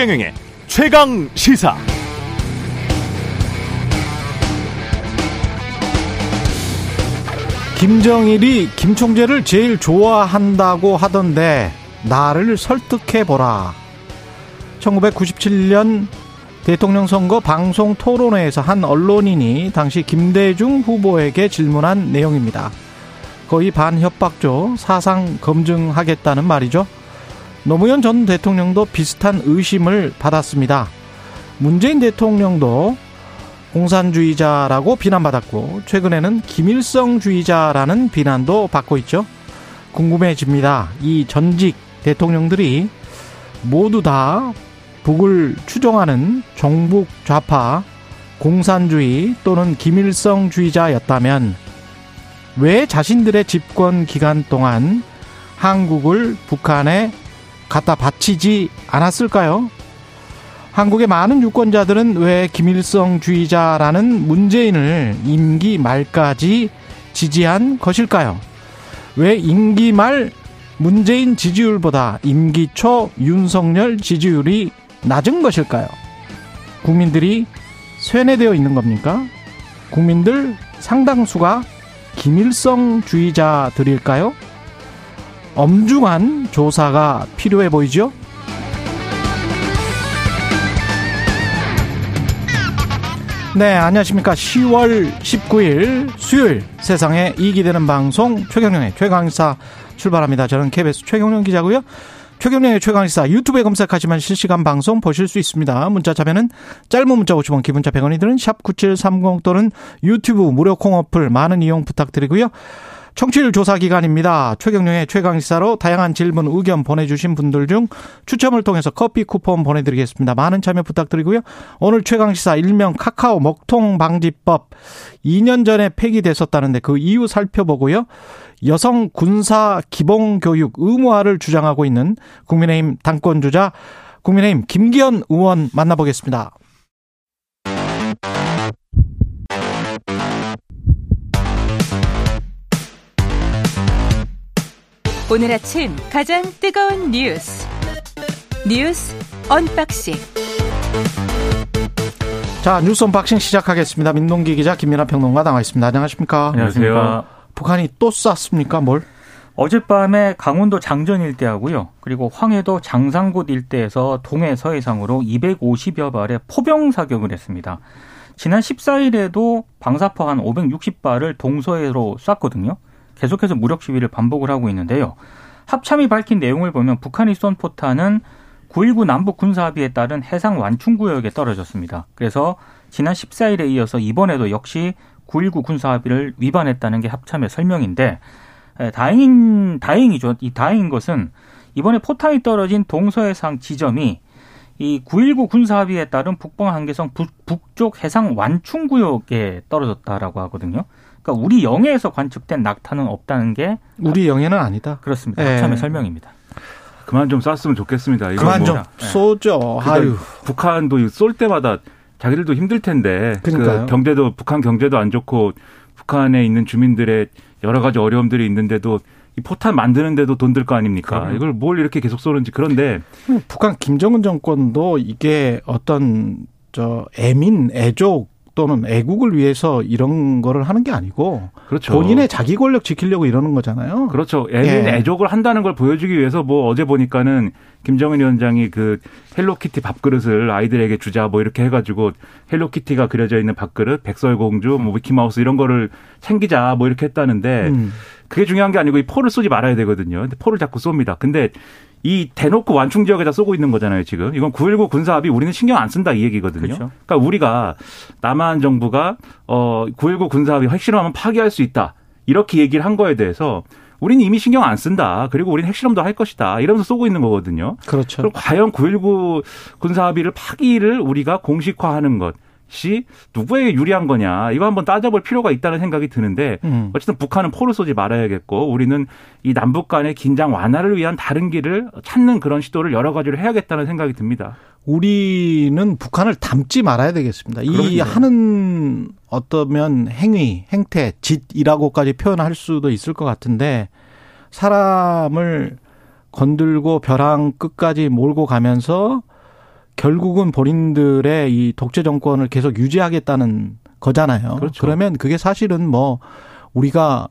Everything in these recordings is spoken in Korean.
최경영의 최강 시사. 김정일이 김 총재를 제일 좋아한다고 하던데 나를 설득해 보라. 1997년 대통령 선거 방송 토론회에서 한 언론인이 당시 김대중 후보에게 질문한 내용입니다. 거의 반협박조 사상 검증하겠다는 말이죠. 노무현 전 대통령도 비슷한 의심을 받았습니다. 문재인 대통령도 공산주의자라고 비난받았고 최근에는 김일성주의자라는 비난도 받고 있죠. 궁금해집니다. 이 전직 대통령들이 모두 다 북을 추종하는 종북 좌파 공산주의 또는 김일성주의자였다면 왜 자신들의 집권 기간 동안 한국을 북한에 갖다 바치지 않았을까요? 한국의 많은 유권자들은 왜 김일성주의자라는 문재인을 임기 말까지 지지한 것일까요? 왜 임기 말 문재인 지지율보다 임기 초 윤석열 지지율이 낮은 것일까요? 국민들이 쇠뇌되어 있는 겁니까? 국민들 상당수가 김일성주의자들일까요? 엄중한 조사가 필요해 보이죠? 네, 안녕하십니까. 10월 19일 수요일 세상에 이익이 되는 방송 최경령의 최강사 출발합니다. 저는 KBS 최경령 기자고요. 최경령의 최강시사 유튜브에 검색하시면 실시간 방송 보실 수 있습니다. 문자 자면은 짧은 문자 50원 기본자 100원이 드는 샵9730 또는 유튜브 무료 콩 어플 많은 이용 부탁드리고요. 청취율 조사 기간입니다. 최경령의 최강시사로 다양한 질문, 의견 보내주신 분들 중 추첨을 통해서 커피 쿠폰 보내드리겠습니다. 많은 참여 부탁드리고요. 오늘 최강시사 일명 카카오 먹통 방지법 2년 전에 폐기됐었다는데 그 이유 살펴보고요. 여성 군사 기본 교육 의무화를 주장하고 있는 국민의힘 당권주자 국민의힘 김기현 의원 만나보겠습니다. 오늘 아침 가장 뜨거운 뉴스 뉴스 언박싱 자 뉴스 언박싱 시작하겠습니다. 민동기 기자 김민하 평론가 나와 있습니다. 안녕하십니까? 안녕하세요. 북한이 또 쐈습니까? 뭘? 어젯밤에 강원도 장전 일대하고요. 그리고 황해도 장상곶 일대에서 동해 서해상으로 250여 발의 포병 사격을 했습니다. 지난 14일에도 방사포 한 560발을 동서해로 쐈거든요. 계속해서 무력 시위를 반복을 하고 있는데요. 합참이 밝힌 내용을 보면 북한이 쏜 포탄은 9.19 남북 군사합의에 따른 해상 완충구역에 떨어졌습니다. 그래서 지난 14일에 이어서 이번에도 역시 9.19 군사합의를 위반했다는 게 합참의 설명인데 다행인 다행이죠. 이 다행인 것은 이번에 포탄이 떨어진 동서해상 지점이 이 9.19 군사합의에 따른 북방 한계성 북쪽 해상 완충 구역에 떨어졌다라고 하거든요. 그러니까 우리 영해에서 관측된 낙타는 없다는 게 우리 영해는 아니다. 그렇습니다. 네. 합참의 설명입니다. 그만 좀 쐈으면 좋겠습니다. 그만 좀 뭐. 쏘죠. 네. 아유. 북한도 쏠 때마다 자기들도 힘들 텐데 그 경제도 북한 경제도 안 좋고 북한에 있는 주민들의 여러 가지 어려움들이 있는데도 이 포탄 만드는데도 돈 들 거 아닙니까? 그럼. 이걸 뭘 이렇게 계속 쏘는지 그런데 북한 김정은 정권도 이게 어떤 저 애민 애족 또는 애국을 위해서 이런 거를 하는 게 아니고 그렇죠. 본인의 자기 권력 지키려고 이러는 거잖아요. 그렇죠. 애민 예. 애족을 한다는 걸 보여주기 위해서 뭐 어제 보니까는 김정은 위원장이 그 헬로키티 밥그릇을 아이들에게 주자 뭐 이렇게 해가지고 헬로키티가 그려져 있는 밥그릇, 백설공주, 뭐 미키마우스 이런 거를 챙기자 뭐 이렇게 했다는데 음. 그게 중요한 게 아니고 이 포를 쏘지 말아야 되거든요. 근데 포를 자꾸 쏩니다. 근데 이 대놓고 완충 지역에다 쏘고 있는 거잖아요, 지금. 이건 9.19 군사합의 우리는 신경 안 쓴다 이 얘기거든요. 그렇죠. 그러니까 우리가 남한 정부가 어 9.19 군사합의 핵실험하면 파기할 수 있다. 이렇게 얘기를 한 거에 대해서 우리는 이미 신경 안 쓴다. 그리고 우리는 핵실험도 할 것이다. 이러면서 쏘고 있는 거거든요. 그렇죠. 그럼 과연 9.19 군사합의를 파기를 우리가 공식화하는 것. 시 누구에게 유리한 거냐 이거 한번 따져볼 필요가 있다는 생각이 드는데 음. 어쨌든 북한은 포를 쏘지 말아야겠고 우리는 이 남북 간의 긴장 완화를 위한 다른 길을 찾는 그런 시도를 여러 가지로 해야겠다는 생각이 듭니다. 우리는 북한을 닮지 말아야 되겠습니다. 그럼요. 이 하는 어떠면 행위, 행태, 짓이라고까지 표현할 수도 있을 것 같은데 사람을 건들고 벼랑 끝까지 몰고 가면서 결국은 본인들의 이 독재 정권을 계속 유지하겠다는 거잖아요. 그렇죠. 그러면 그게 사실은 뭐 우리가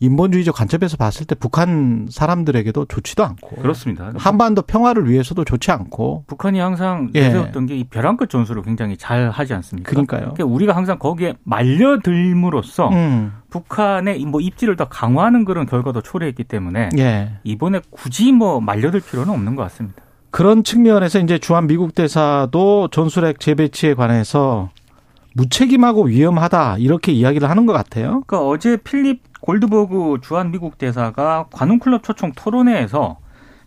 인본주의적 관점에서 봤을 때 북한 사람들에게도 좋지도 않고 그렇습니다. 한반도 평화를 위해서도 좋지 않고 북한이 항상 예. 내세웠던 게이 벼랑 끝 전술을 굉장히 잘 하지 않습니까? 그러니까요. 그러니까 우리가 항상 거기에 말려들므로써 음. 북한의 이뭐 입지를 더 강화하는 그런 결과도 초래했기 때문에 예. 이번에 굳이 뭐 말려들 필요는 없는 것 같습니다. 그런 측면에서 이제 주한 미국 대사도 전술핵 재배치에 관해서 무책임하고 위험하다 이렇게 이야기를 하는 것 같아요. 그러니까 어제 필립 골드버그 주한 미국 대사가 관훈클럽 초청 토론회에서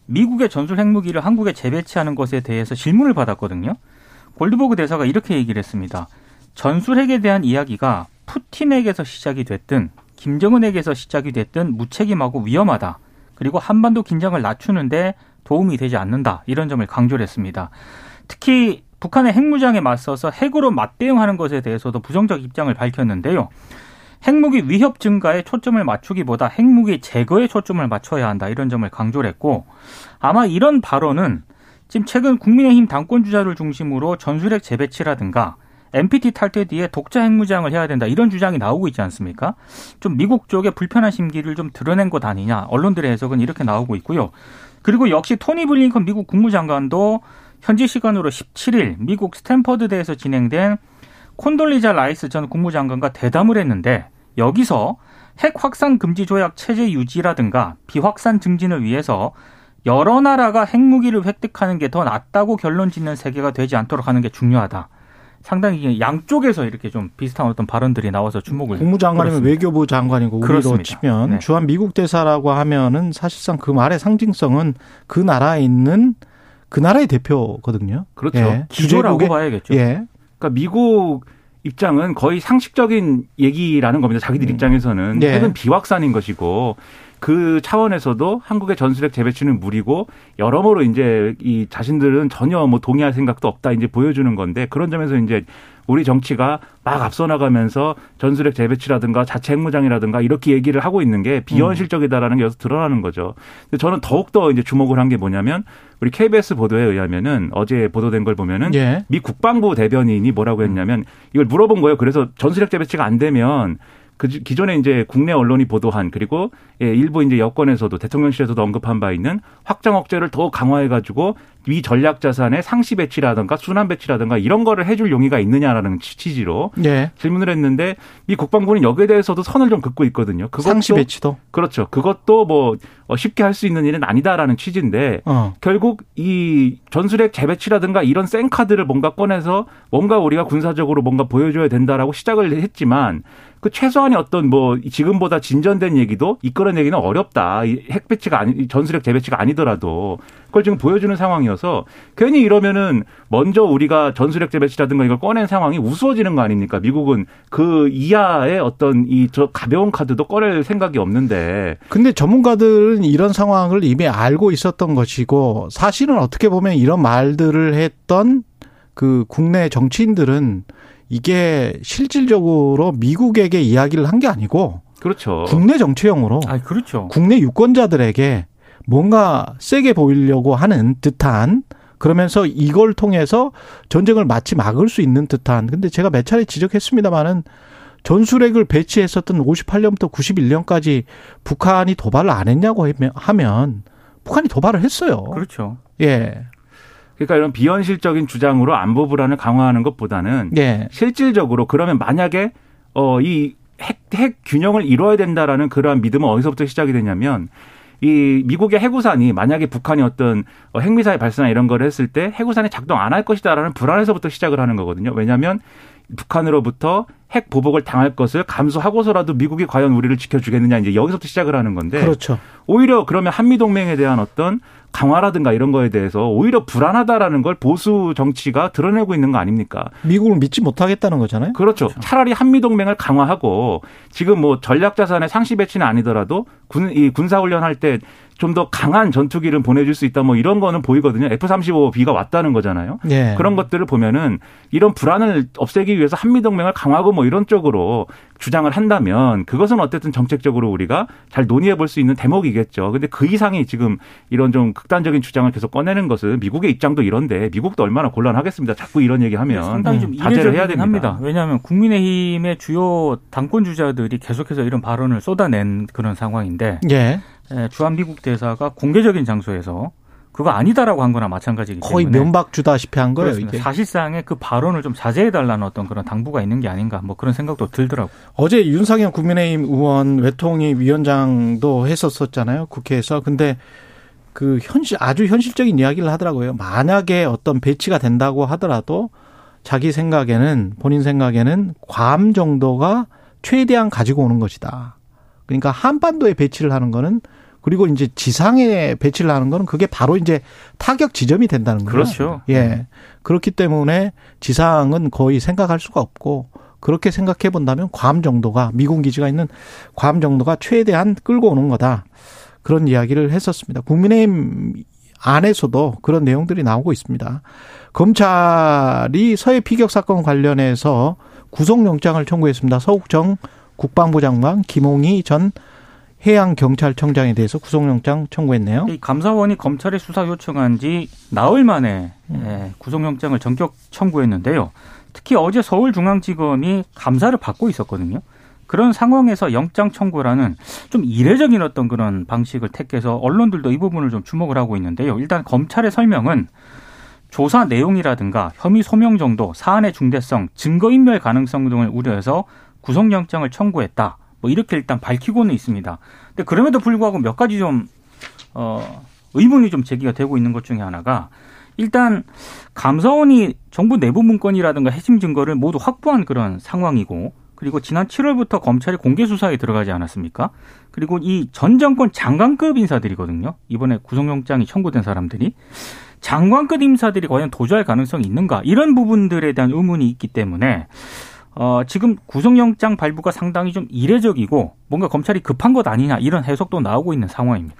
미국의 전술 핵무기를 한국에 재배치하는 것에 대해서 질문을 받았거든요. 골드버그 대사가 이렇게 얘기를 했습니다. 전술 핵에 대한 이야기가 푸틴에게서 시작이 됐든 김정은에게서 시작이 됐든 무책임하고 위험하다. 그리고 한반도 긴장을 낮추는데 도움이 되지 않는다. 이런 점을 강조를 했습니다. 특히 북한의 핵무장에 맞서서 핵으로 맞대응하는 것에 대해서도 부정적 입장을 밝혔는데요. 핵무기 위협 증가에 초점을 맞추기보다 핵무기 제거에 초점을 맞춰야 한다. 이런 점을 강조를 했고 아마 이런 발언은 지금 최근 국민의힘 당권 주자를 중심으로 전술핵 재배치라든가 NPT 탈퇴 뒤에 독자 핵무장을 해야 된다 이런 주장이 나오고 있지 않습니까? 좀 미국 쪽의 불편한 심기를 좀 드러낸 것 아니냐 언론들의 해석은 이렇게 나오고 있고요. 그리고 역시 토니 블링컨 미국 국무장관도 현지 시간으로 17일 미국 스탠퍼드대에서 진행된 콘돌리자 라이스 전 국무장관과 대담을 했는데 여기서 핵 확산 금지 조약 체제 유지라든가 비확산 증진을 위해서 여러 나라가 핵무기를 획득하는 게 더 낫다고 결론 짓는 세계가 되지 않도록 하는 게 중요하다. 상당히 양쪽에서 이렇게 좀 비슷한 어떤 발언들이 나와서 주목을 국무장관이면 끌었습니다. 외교부 장관이고 우리로 그렇습니다. 치면 네. 주한 미국 대사라고 하면은 사실상 그 말의 상징성은 그 나라에 있는 그 나라의 대표거든요. 그렇죠. 예. 기조라고 주재국의- 봐야겠죠. 예. 그러니까 미국 입장은 거의 상식적인 얘기라는 겁니다. 자기들 입장에서는 네. 핵은 비확산인 것이고 그 차원에서도 한국의 전술핵 재배치는 무리고 여러모로 이제 이 자신들은 전혀 뭐 동의할 생각도 없다 이제 보여주는 건데 그런 점에서 이제 우리 정치가 막 앞서 나가면서 전술핵 재배치라든가 자체 핵무장이라든가 이렇게 얘기를 하고 있는 게 비현실적이다라는 게 여기서 드러나는 거죠. 근데 저는 더욱더 이제 주목을 한 게 뭐냐면 우리 KBS 보도에 의하면은 어제 보도된 걸 보면은 예. 미 국방부 대변인이 뭐라고 했냐면 이걸 물어본 거예요. 그래서 전술핵 재배치가 안 되면 그 기- 기존에 이제 국내 언론이 보도한 그리고 예, 일부 이제 여권에서도 대통령실에서도 언급한 바 있는 확장 억제를 더 강화해 가지고 위 전략 자산의 상시 배치라든가 순환 배치라든가 이런 거를 해줄 용의가 있느냐라는 취- 취지로 예. 질문을 했는데 미 국방부는 여기에 대해서도 선을 좀 긋고 있거든요. 그것도 상시 배치도. 그렇죠. 그것도 뭐 어, 쉽게 할 수 있는 일은 아니다라는 취지인데 어. 결국 이 전술핵 재배치라든가 이런 센 카드를 뭔가 꺼내서 뭔가 우리가 군사적으로 뭔가 보여줘야 된다라고 시작을 했지만 그 최소한의 어떤 뭐 지금보다 진전된 얘기도 이끌어내기는 어렵다. 이핵 배치가 아니 이 전술핵 재배치가 아니더라도 그걸 지금 보여주는 상황이어서 괜히 이러면은 먼저 우리가 전술핵 재배치라든가 이걸 꺼낸 상황이 우스워지는 거 아닙니까? 미국은 그 이하의 어떤 이 저 가벼운 카드도 꺼낼 생각이 없는데 근데 전문가들은 이런 상황을 이미 알고 있었던 것이고 사실은 어떻게 보면 이런 말들을 했던 그 국내 정치인들은 이게 실질적으로 미국에게 이야기를 한 게 아니고 그렇죠. 국내 정치용으로 아, 그렇죠. 국내 유권자들에게 뭔가 세게 보이려고 하는 듯한 그러면서 이걸 통해서 전쟁을 마치 막을 수 있는 듯한 근데 제가 몇 차례 지적했습니다마는 전술핵을 배치했었던 58년부터 91년까지 북한이 도발을 안 했냐고 하면- 북한이 도발을 했어요. 그렇죠. 예. 그러니까 이런 비현실적인 주장으로 안보 불안을 강화하는 것보다는 예. 실질적으로 그러면 만약에 어이 핵 핵 균형을 이뤄야 된다라는 그러한 믿음은 어디서부터 시작이 되냐면 이 미국의 해구산이 만약에 북한이 어떤 어, 핵미사일 발사나 이런 거를 했을 때 해구산이 작동 안 할 것이다라는 불안에서부터 시작을 하는 거거든요. 왜냐하면 북한으로부터 핵 보복을 당할 것을 감수하고서라도 미국이 과연 우리를 지켜주겠느냐 이제 여기서부터 시작을 하는 건데 그렇죠. 오히려 그러면 한미 동맹에 대한 어떤 강화라든가 이런 거에 대해서 오히려 불안하다라는 걸 보수 정치가 드러내고 있는 거 아닙니까? 미국을 믿지 못하겠다는 거잖아요. 그렇죠. 차라리 한미 동맹을 강화하고 지금 뭐 전략 자산의 상시 배치는 아니더라도 군 이 군사 훈련할 때 좀 더 강한 전투기를 보내줄 수 있다 뭐 이런 거는 보이거든요. F-35B가 왔다는 거잖아요. 예. 그런 것들을 보면은 이런 불안을 없애기 위해서 한미동맹을 강화하고 뭐 이런 쪽으로 주장을 한다면 그것은 어쨌든 정책적으로 우리가 잘 논의해 볼 수 있는 대목이겠죠. 근데 그 이상이 지금 이런 좀 극단적인 주장을 계속 꺼내는 것은 미국의 입장도 이런데 미국도 얼마나 곤란하겠습니다. 자꾸 이런 얘기하면 상당히 좀 자제를 해야 됩니다. 합니다. 왜냐하면 국민의힘의 주요 당권 주자들이 계속해서 이런 발언을 쏟아낸 그런 상황인데 예. 예, 주한 미국 대사가 공개적인 장소에서 그거 아니다라고 한 거나 마찬가지이기 거의 때문에 면박 주다시피 한 거예요. 이게. 사실상의 그 발언을 좀 자제해 달라는 어떤 그런 당부가 있는 게 아닌가 뭐 그런 생각도 들더라고요. 어제 윤상현 국민의힘 의원 외통위 위원장도 했었었잖아요. 국회에서. 근데 그 현실 아주 현실적인 이야기를 하더라고요. 만약에 어떤 배치가 된다고 하더라도 자기 생각에는 본인 생각에는 괌 정도가 최대한 가지고 오는 것이다. 그러니까 한반도에 배치를 하는 거는 그리고 이제 지상에 배치를 하는 거는 그게 바로 이제 타격 지점이 된다는 거예요. 그렇죠. 예. 그렇기 때문에 지상은 거의 생각할 수가 없고 그렇게 생각해 본다면 괌 정도가 미군 기지가 있는 괌 정도가 최대한 끌고 오는 거다. 그런 이야기를 했었습니다. 국민의힘 안에서도 그런 내용들이 나오고 있습니다. 검찰이 서해 피격 사건 관련해서 구속영장을 청구했습니다. 서욱정 국방부 장관, 김홍희 전 해양경찰청장에 대해서 구속영장 청구했네요. 이 감사원이 검찰에 수사 요청한 지 나흘 만에 음. 예, 구속영장을 전격 청구했는데요. 특히 어제 서울중앙지검이 감사를 받고 있었거든요. 그런 상황에서 영장 청구라는 좀 이례적인 어떤 그런 방식을 택해서 언론들도 이 부분을 좀 주목을 하고 있는데요. 일단 검찰의 설명은 조사 내용이라든가 혐의 소명 정도, 사안의 중대성, 증거인멸 가능성 등을 우려해서 구속영장을 청구했다. 뭐 이렇게 일단 밝히고는 있습니다. 근데 그럼에도 불구하고 몇 가지 좀 어, 의문이 좀 제기가 되고 있는 것 중에 하나가 일단 감사원이 정부 내부 문건이라든가 핵심 증거를 모두 확보한 그런 상황이고 그리고 지난 7월부터 검찰이 공개 수사에 들어가지 않았습니까? 그리고 이 전 정권 장관급 인사들이거든요. 이번에 구속영장이 청구된 사람들이 장관급 인사들이 과연 도주할 가능성이 있는가 이런 부분들에 대한 의문이 있기 때문에 어, 지금 구속영장 발부가 상당히 좀 이례적이고 뭔가 검찰이 급한 것 아니냐 이런 해석도 나오고 있는 상황입니다.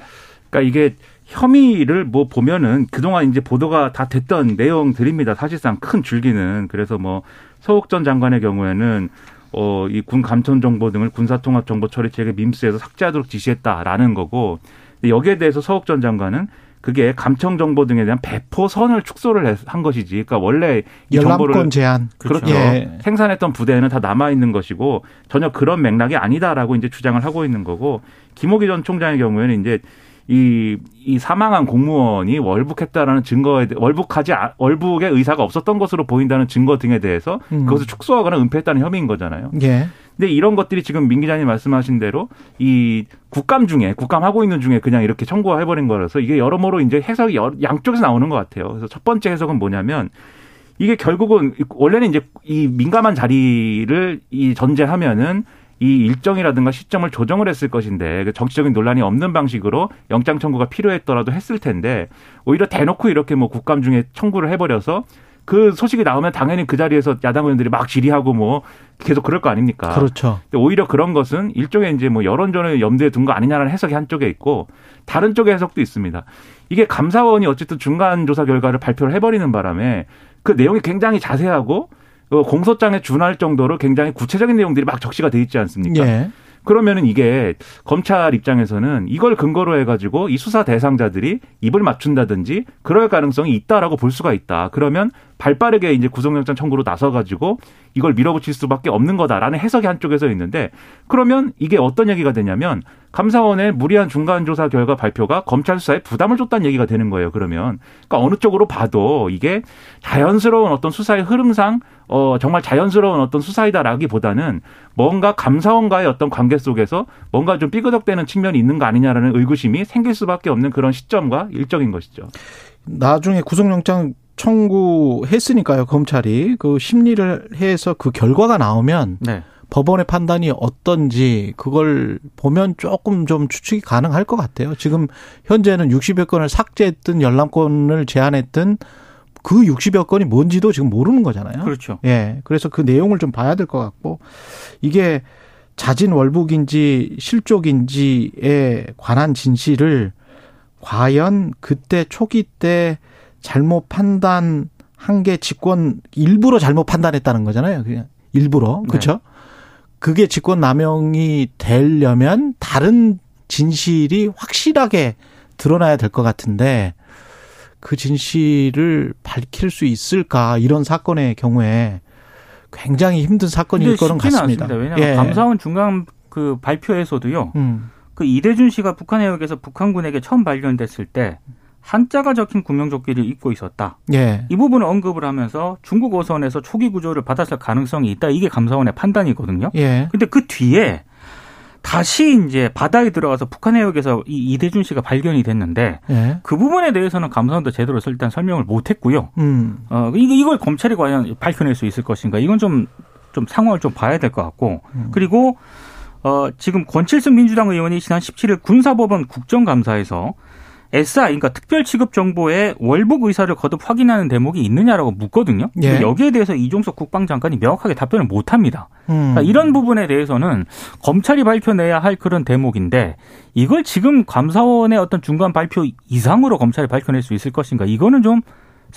그러니까 이게 혐의를 뭐 보면은 그동안 이제 보도가 다 됐던 내용들입니다. 사실상 큰 줄기는 그래서 뭐 서욱 전 장관의 경우에는 어, 이 군 감천 정보 등을 군사통합 정보 처리 체계 밈스에서 삭제하도록 지시했다라는 거고 근데 여기에 대해서 서욱 전 장관은 그게 감청 정보 등에 대한 배포선을 축소를 했- 한 것이지. 그러니까 원래 이 정보를 제한. 그렇죠. 예. 생산했던 부대에는 다 남아 있는 것이고 전혀 그런 맥락이 아니다라고 이제 주장을 하고 있는 거고 김호기 전 총장의 경우에는 이제 이, 이 사망한 공무원이 월북했다라는 증거에 대- 월북하지 아- 월북의 의사가 없었던 것으로 보인다는 증거 등에 대해서 음. 그것을 축소하거나 은폐했다는 혐의인 거잖아요. 예. 근데 이런 것들이 지금 민 기자님 말씀하신 대로 이 국감 중에 국감 하고 있는 중에 그냥 이렇게 청구해 버린 거라서 이게 여러모로 이제 해석이 양쪽에서 나오는 것 같아요. 그래서 첫 번째 해석은 뭐냐면 이게 결국은 원래는 이제 이 민감한 자리를 이 전제하면은 이 일정이라든가 시점을 조정을 했을 것인데 그 정치적인 논란이 없는 방식으로 영장 청구가 필요했더라도 했을 텐데 오히려 대놓고 이렇게 뭐 국감 중에 청구를 해버려서 그 소식이 나오면 당연히 그 자리에서 야당 의원들이 막 질의하고 뭐 계속 그럴 거 아닙니까? 그렇죠. 근데 오히려 그런 것은 일종의 이제 뭐 여론전을 염두에 둔 거 아니냐라는 해석이 한쪽에 있고 다른 쪽의 해석도 있습니다. 이게 감사원이 어쨌든 중간 조사 결과를 발표를 해버리는 바람에 그 내용이 굉장히 자세하고 어, 공소장에 준할 정도로 굉장히 구체적인 내용들이 막 적시가 돼 있지 않습니까? 예. 그러면은 이게 검찰 입장에서는 이걸 근거로 해가지고 이 수사 대상자들이 입을 맞춘다든지 그럴 가능성이 있다라고 볼 수가 있다. 그러면 발 빠르게 이제 구속영장 청구로 나서가지고 이걸 밀어붙일 수밖에 없는 거다라는 해석이 한쪽에서 있는데 그러면 이게 어떤 얘기가 되냐면 감사원의 무리한 중간조사 결과 발표가 검찰 수사에 부담을 줬다는 얘기가 되는 거예요. 그러면 그러니까 어느 쪽으로 봐도 이게 자연스러운 어떤 수사의 흐름상 어 정말 자연스러운 어떤 수사이다라기보다는 뭔가 감사원과의 어떤 관계 속에서 뭔가 좀 삐그덕대는 측면이 있는 거 아니냐라는 의구심이 생길 수밖에 없는 그런 시점과 일정인 것이죠. 나중에 구속영장 청구했으니까요, 검찰이. 그 심리를 해서 그 결과가 나오면 네. 법원의 판단이 어떤지 그걸 보면 조금 좀 추측이 가능할 것 같아요. 지금 현재는 60여 건을 삭제했든 열람권을 제한했든 그 60여 건이 뭔지도 지금 모르는 거잖아요. 그렇죠. 예. 그래서 그 내용을 좀 봐야 될 것 같고 이게 자진 월북인지 실족인지에 관한 진실을 과연 그때 초기 때 잘못 판단한 게 직권 일부러 잘못 판단했다는 거잖아요. 그냥 일부러 그렇죠. 네. 그게 직권 남용이 되려면 다른 진실이 확실하게 드러나야 될 것 같은데 그 진실을 밝힐 수 있을까 이런 사건의 경우에 굉장히 힘든 사건일 거는 같습니다. 않습니다. 왜냐하면 예. 감사원 중간 그 발표에서도요. 음. 그 이대준 씨가 북한 해역에서 북한군에게 처음 발견됐을 때 한자가 적힌 구명조끼를 입고 있었다. 예. 이 부분을 언급을 하면서 중국 어선에서 초기 구조를 받았을 가능성이 있다. 이게 감사원의 판단이거든요. 예. 근데 그 뒤에 다시 이제 바다에 들어가서 북한 해역에서 이 이대준 씨가 발견이 됐는데 예. 그 부분에 대해서는 감사원도 제대로 일단 설명을 못 했고요. 음. 어 이걸 검찰이 과연 밝혀낼 수 있을 것인가 이건 좀좀 좀 상황을 좀 봐야 될 것 같고 음. 그리고 어 지금 권칠승 민주당 의원이 지난 17일 군사법원 국정감사에서 SI 그러니까 특별 취급 정보에 월북 의사를 거듭 확인하는 대목이 있느냐라고 묻거든요. 예. 여기에 대해서 이종석 국방장관이 명확하게 답변을 못 합니다. 음. 그러니까 이런 부분에 대해서는 검찰이 밝혀내야 할 그런 대목인데 이걸 지금 감사원의 어떤 중간 발표 이상으로 검찰이 밝혀낼 수 있을 것인가 이거는 좀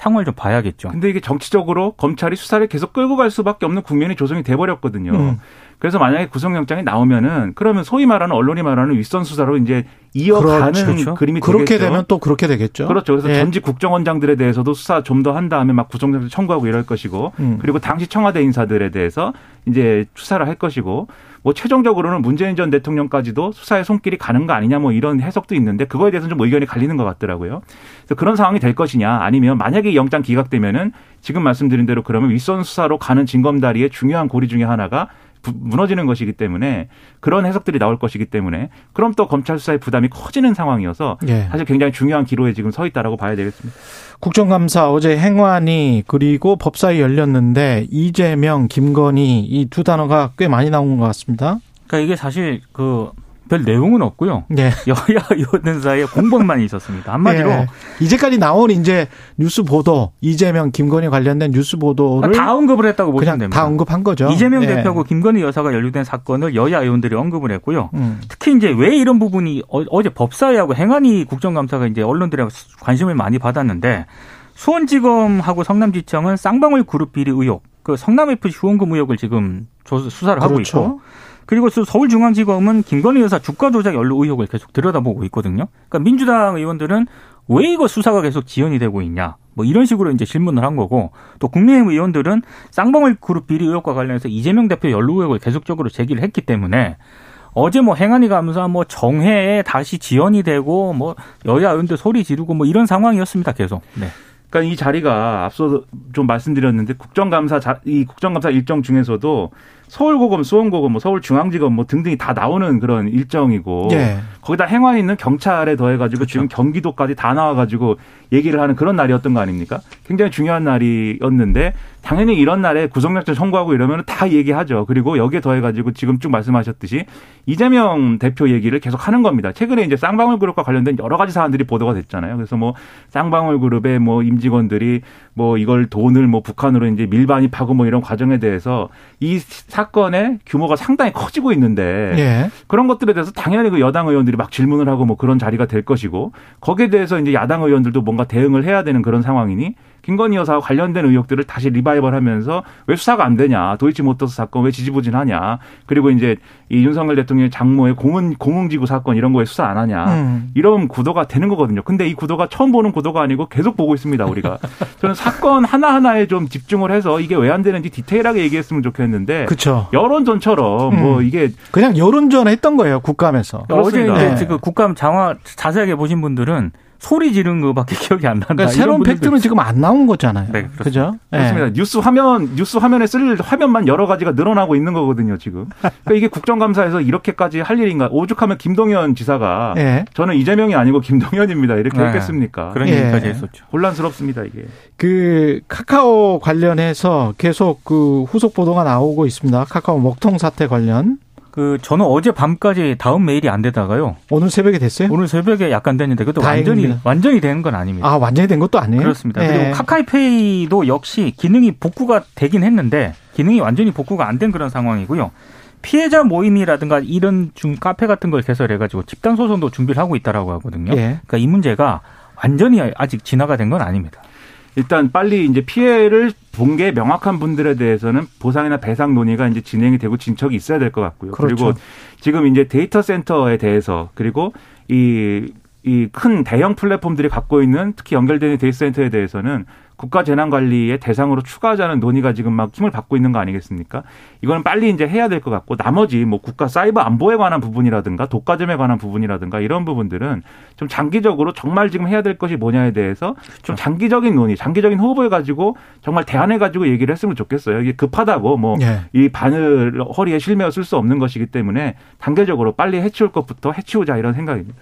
상황을 좀 봐야겠죠. 근데 이게 정치적으로 검찰이 수사를 계속 끌고 갈 수밖에 없는 국면이 조성이 돼버렸거든요. 음. 그래서 만약에 구속영장이 나오면은 그러면 소위 말하는 언론이 말하는 윗선 수사로 이제 이어가는 그렇죠. 그림이 그렇게 되겠죠. 되면 또 그렇게 되겠죠. 그렇죠. 그래서 예. 전직 국정원장들에 대해서도 수사 좀 더 한 다음에 막 구속영장 청구하고 이럴 것이고 음. 그리고 당시 청와대 인사들에 대해서 이제 수사를 할 것이고 뭐 최종적으로는 문재인 전 대통령까지도 수사의 손길이 가는 거 아니냐 뭐 이런 해석도 있는데 그거에 대해서는 좀 의견이 갈리는 것 같더라고요. 그래서 그런 상황이 될 것이냐 아니면 만약에 영장 기각되면은 지금 말씀드린 대로 그러면 윗선 수사로 가는 징검다리의 중요한 고리 중에 하나가 무너지는 것이기 때문에 그런 해석들이 나올 것이기 때문에 그럼 또 검찰 수사의 부담이 커지는 상황이어서 예. 사실 굉장히 중요한 기로에 지금 서 있다라고 봐야 되겠습니다. 국정감사 어제 행안위 그리고 법사위 열렸는데 이재명, 김건희 이 두 단어가 꽤 많이 나온 것 같습니다. 그러니까 이게 사실 그 별 내용은 없고요. 네. 여야 의원들 사이에 공방만 있었습니다. 한마디로 네. 이제까지 나온 이제 뉴스 보도 이재명 김건희 관련된 뉴스 보도를 다 언급을 했다고 보시면 됩니다. 다 언급한 거죠. 이재명 네. 대표하고 김건희 여사가 연루된 사건을 여야 의원들이 언급을 했고요. 음. 특히 이제 왜 이런 부분이 어, 제 법사위하고 행안위 국정감사가 이제 언론들의 관심을 많이 받았는데 수원지검하고 성남지청은 쌍방울 그룹 비리 의혹, 그 성남FC 후원금 의혹을 지금 수사를 하고 그렇죠. 있고 그리고 서울중앙지검은 김건희 여사 주가 조작 연루 의혹을 계속 들여다보고 있거든요. 그러니까 민주당 의원들은 왜 이거 수사가 계속 지연이 되고 있냐. 뭐 이런 식으로 이제 질문을 한 거고 또 국민의힘 의원들은 쌍방울 그룹 비리 의혹과 관련해서 이재명 대표 연루 의혹을 계속적으로 제기를 했기 때문에 어제 뭐 행안위 감사 뭐 정회에 다시 지연이 되고 뭐 여야 의원들 소리 지르고 뭐 이런 상황이었습니다 계속. 네. 그러니까 이 자리가 앞서 좀 말씀드렸는데 국정감사 자, 이 국정감사 일정 중에서도 서울고검, 수원고검, 뭐 서울중앙지검 뭐 등등이 다 나오는 그런 일정이고 예. 거기다 행안에 있는 경찰에 더해가지고 그렇죠. 지금 경기도까지 다 나와가지고 얘기를 하는 그런 날이었던 거 아닙니까? 굉장히 중요한 날이었는데 당연히 이런 날에 구속영장 청구하고 이러면 다 얘기하죠. 그리고 여기에 더해가지고 지금 쭉 말씀하셨듯이 이재명 대표 얘기를 계속 하는 겁니다. 최근에 이제 쌍방울 그룹과 관련된 여러 가지 사안들이 보도가 됐잖아요. 그래서 뭐 쌍방울 그룹의 뭐 임직원들이 뭐 이걸 돈을 뭐 북한으로 이제 밀반입하고 뭐 이런 과정에 대해서 이 사 건의 규모가 상당히 커지고 있는데 예. 그런 것들에 대해서 당연히 그 여당 의원들이 막 질문을 하고 뭐 그런 자리가 될 것이고 거기에 대해서 이제 야당 의원들도 뭔가 대응을 해야 되는 그런 상황이니 김건희 여사와 관련된 의혹들을 다시 리바이벌하면서 왜 수사가 안 되냐 도이치모터스 사건 왜 지지부진하냐 그리고 이제 이 윤석열 대통령의 장모의 공은 공흥지구 사건 이런 거에 수사 안 하냐 음. 이런 구도가 되는 거거든요. 근데 이 구도가 처음 보는 구도가 아니고 계속 보고 있습니다 우리가. 저는 사건 하나 하나에 좀 집중을 해서 이게 왜 안 되는지 디테일하게 얘기했으면 좋겠는데. 그렇죠. 여론전처럼 음. 뭐 이게 그냥 여론전 했던 거예요 국감에서. 어제 이제 네. 그 국감 장화 자세하게 보신 분들은 소리 지른 거밖에 기억이 안 난다. 그러니까 새로운 팩트는 지금 안 나온 거잖아요. 네, 그죠? 그렇습니다. 네. 뉴스 화면 뉴스 화면에 쓸 화면만 여러 가지가 늘어나고 있는 거거든요, 지금. 그러니까 이게 국정감사에서 이렇게까지 할 일인가? 오죽하면 김동연 지사가 네. 저는 이재명이 아니고 김동연입니다. 이렇게 네. 했겠습니까? 그런 얘기까지 했었죠. 혼란스럽습니다, 이게. 그 카카오 관련해서 계속 그 후속 보도가 나오고 있습니다. 카카오 먹통 사태 관련. 그 저는 어제 밤까지 다음 메일이 안 되다가요. 오늘 새벽에 됐어요? 오늘 새벽에 약간 됐는데 그것도 완전히 완전히 된건 아닙니다. 아 완전히 된 것도 아니에요? 그렇습니다. 네. 그리고 카카이페이도 역시 기능이 복구가 되긴 했는데 기능이 완전히 복구가 안 된 그런 상황이고요. 피해자 모임이라든가 이런 중 카페 같은 걸 개설해가지고 집단 소송도 준비를 하고 있다라고 하거든요. 예. 그러니까 이 문제가 완전히 아직 진화가 된 건 아닙니다. 일단 빨리 이제 피해를 본 게 명확한 분들에 대해서는 보상이나 배상 논의가 이제 진행이 되고 진척이 있어야 될 것 같고요. 그렇죠. 그리고 지금 이제 데이터 센터에 대해서 그리고 이 이 큰 대형 플랫폼들이 갖고 있는 특히 연결되는 데이터 센터에 대해서는 국가 재난 관리의 대상으로 추가하자는 논의가 지금 막 힘을 받고 있는 거 아니겠습니까? 이거는 빨리 이제 해야 될 것 같고 나머지 뭐 국가 사이버 안보에 관한 부분이라든가 독과점에 관한 부분이라든가 이런 부분들은 좀 장기적으로 정말 지금 해야 될 것이 뭐냐에 대해서 좀 장기적인 논의, 장기적인 호흡을 가지고 정말 대안을 가지고 얘기를 했으면 좋겠어요. 이게 급하다고 뭐이 예. 바늘 허리에 실매어 쓸 수 없는 것이기 때문에 단계적으로 빨리 해치울 것부터 해치우자 이런 생각입니다.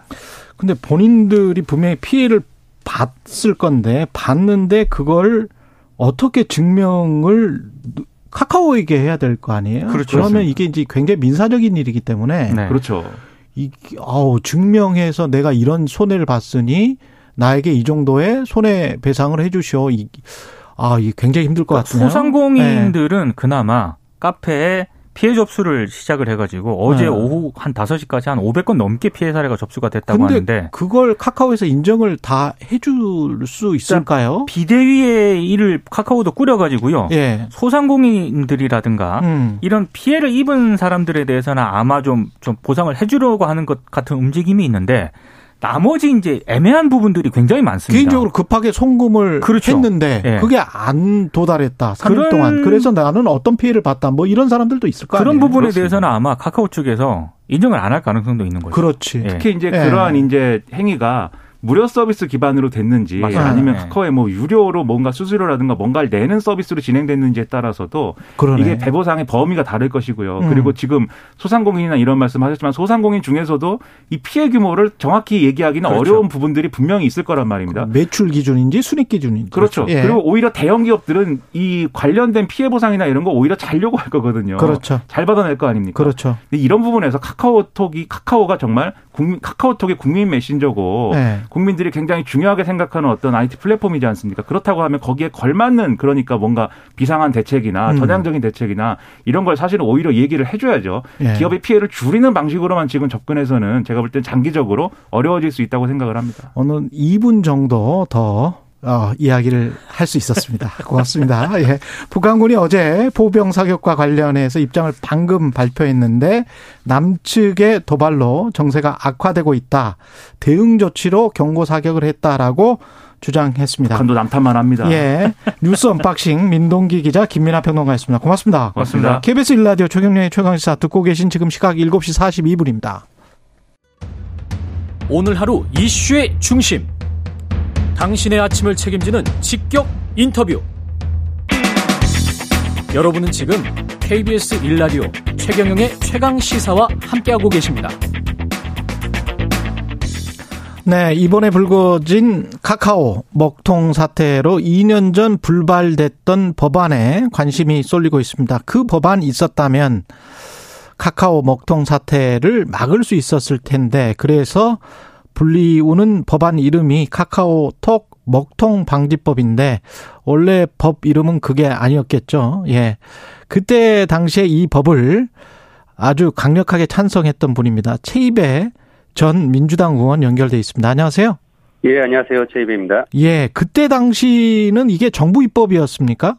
근데 본인들이 분명히 피해를 봤을 건데 봤는데 그걸 어떻게 증명을 카카오에게 해야 될 거 아니에요? 그렇죠. 그러면 이게 이제 굉장히 민사적인 일이기 때문에 네. 그렇죠. 이 아우 증명해서 내가 이런 손해를 봤으니 나에게 이 정도의 손해 배상을 해 주시오. 이, 아, 이게 굉장히 힘들 것 같아요. 그러니까 소상공인들은 그나마 카페에 피해 접수를 시작을 해가지고 어제 네. 오후 한 5시까지 한 500건 넘게 피해 사례가 접수가 됐다고 하는데 그걸 카카오에서 인정을 다 해줄 수 있을까요? 비대위의 일을 카카오도 꾸려가지고요. 예. 소상공인들이라든가 음. 이런 피해를 입은 사람들에 대해서는 아마 좀, 좀 보상을 해주려고 하는 것 같은 움직임이 있는데 나머지 이제 애매한 부분들이 굉장히 많습니다. 개인적으로 급하게 송금을 그렇죠. 했는데 예. 그게 안 도달했다. 3일 그런- 동안. 그래서 나는 어떤 피해를 봤다. 뭐 이런 사람들도 있을 거 그런 아니에요. 부분에 그렇습니다. 대해서는 아마 카카오 측에서 인정을 안 할 가능성도 있는 거죠. 그렇지. 예. 특히 이제 예. 그러한 이제 행위가 무료 서비스 기반으로 됐는지 맞아요. 아니면 예. 카카오에 뭐 유료로 뭔가 수수료라든가 뭔가를 내는 서비스로 진행됐는지에 따라서도 그러네. 이게 배보상의 범위가 다를 것이고요. 음. 그리고 지금 소상공인이나 이런 말씀 하셨지만 소상공인 중에서도 이 피해 규모를 정확히 얘기하기는 그렇죠. 어려운 부분들이 분명히 있을 거란 말입니다. 매출 기준인지 순익 기준인지. 그렇죠. 예. 그리고 오히려 대형 기업들은 이 관련된 피해 보상이나 이런 거 오히려 잘 요구할 거거든요. 그렇죠. 잘 받아낼 거 아닙니까? 그렇죠. 이런 부분에서 카카오톡이 카카오가 정말 국민 카카오톡의 국민 메신저고 예. 국민들이 굉장히 중요하게 생각하는 어떤 IT 플랫폼이지 않습니까? 그렇다고 하면 거기에 걸맞는 그러니까 뭔가 비상한 대책이나 음. 전향적인 대책이나 이런 걸 사실은 오히려 얘기를 해줘야죠. 예. 기업의 피해를 줄이는 방식으로만 지금 접근해서는 제가 볼 땐 장기적으로 어려워질 수 있다고 생각을 합니다. 오늘 2분 정도 더 어, 이야기를 할 수 있었습니다. 고맙습니다. 예. 북한군이 어제 포병 사격과 관련해서 입장을 방금 발표했는데 남측의 도발로 정세가 악화되고 있다. 대응 조치로 경고 사격을 했다라고 주장했습니다. 북한도 남탓만 합니다. 예. 뉴스 언박싱 민동기 기자 김민하 평론가였습니다. 고맙습니다. 고맙습니다. KBS 1라디오 최경영의 최강시사 듣고 계신 지금 시각 7시 42분입니다. 오늘 하루 이슈의 중심. 당신의 아침을 책임지는 직격 인터뷰. 여러분은 지금 KBS 1라디오 최경영의 최강 시사와 함께하고 계십니다. 네, 이번에 불거진 카카오 먹통 사태로 2년 전 불발됐던 법안에 관심이 쏠리고 있습니다. 그 법안이 있었다면 카카오 먹통 사태를 막을 수 있었을 텐데 그래서 불리우는 법안 이름이 카카오톡 먹통 방지법인데 원래 법 이름은 그게 아니었겠죠. 예. 그때 당시에 이 법을 아주 강력하게 찬성했던 분입니다. 최입의 전 민주당 의원 연결돼 있습니다. 안녕하세요. 예, 안녕하세요. 제이베입니다. 예, 그때 당시는 이게 정부 입법이었습니까?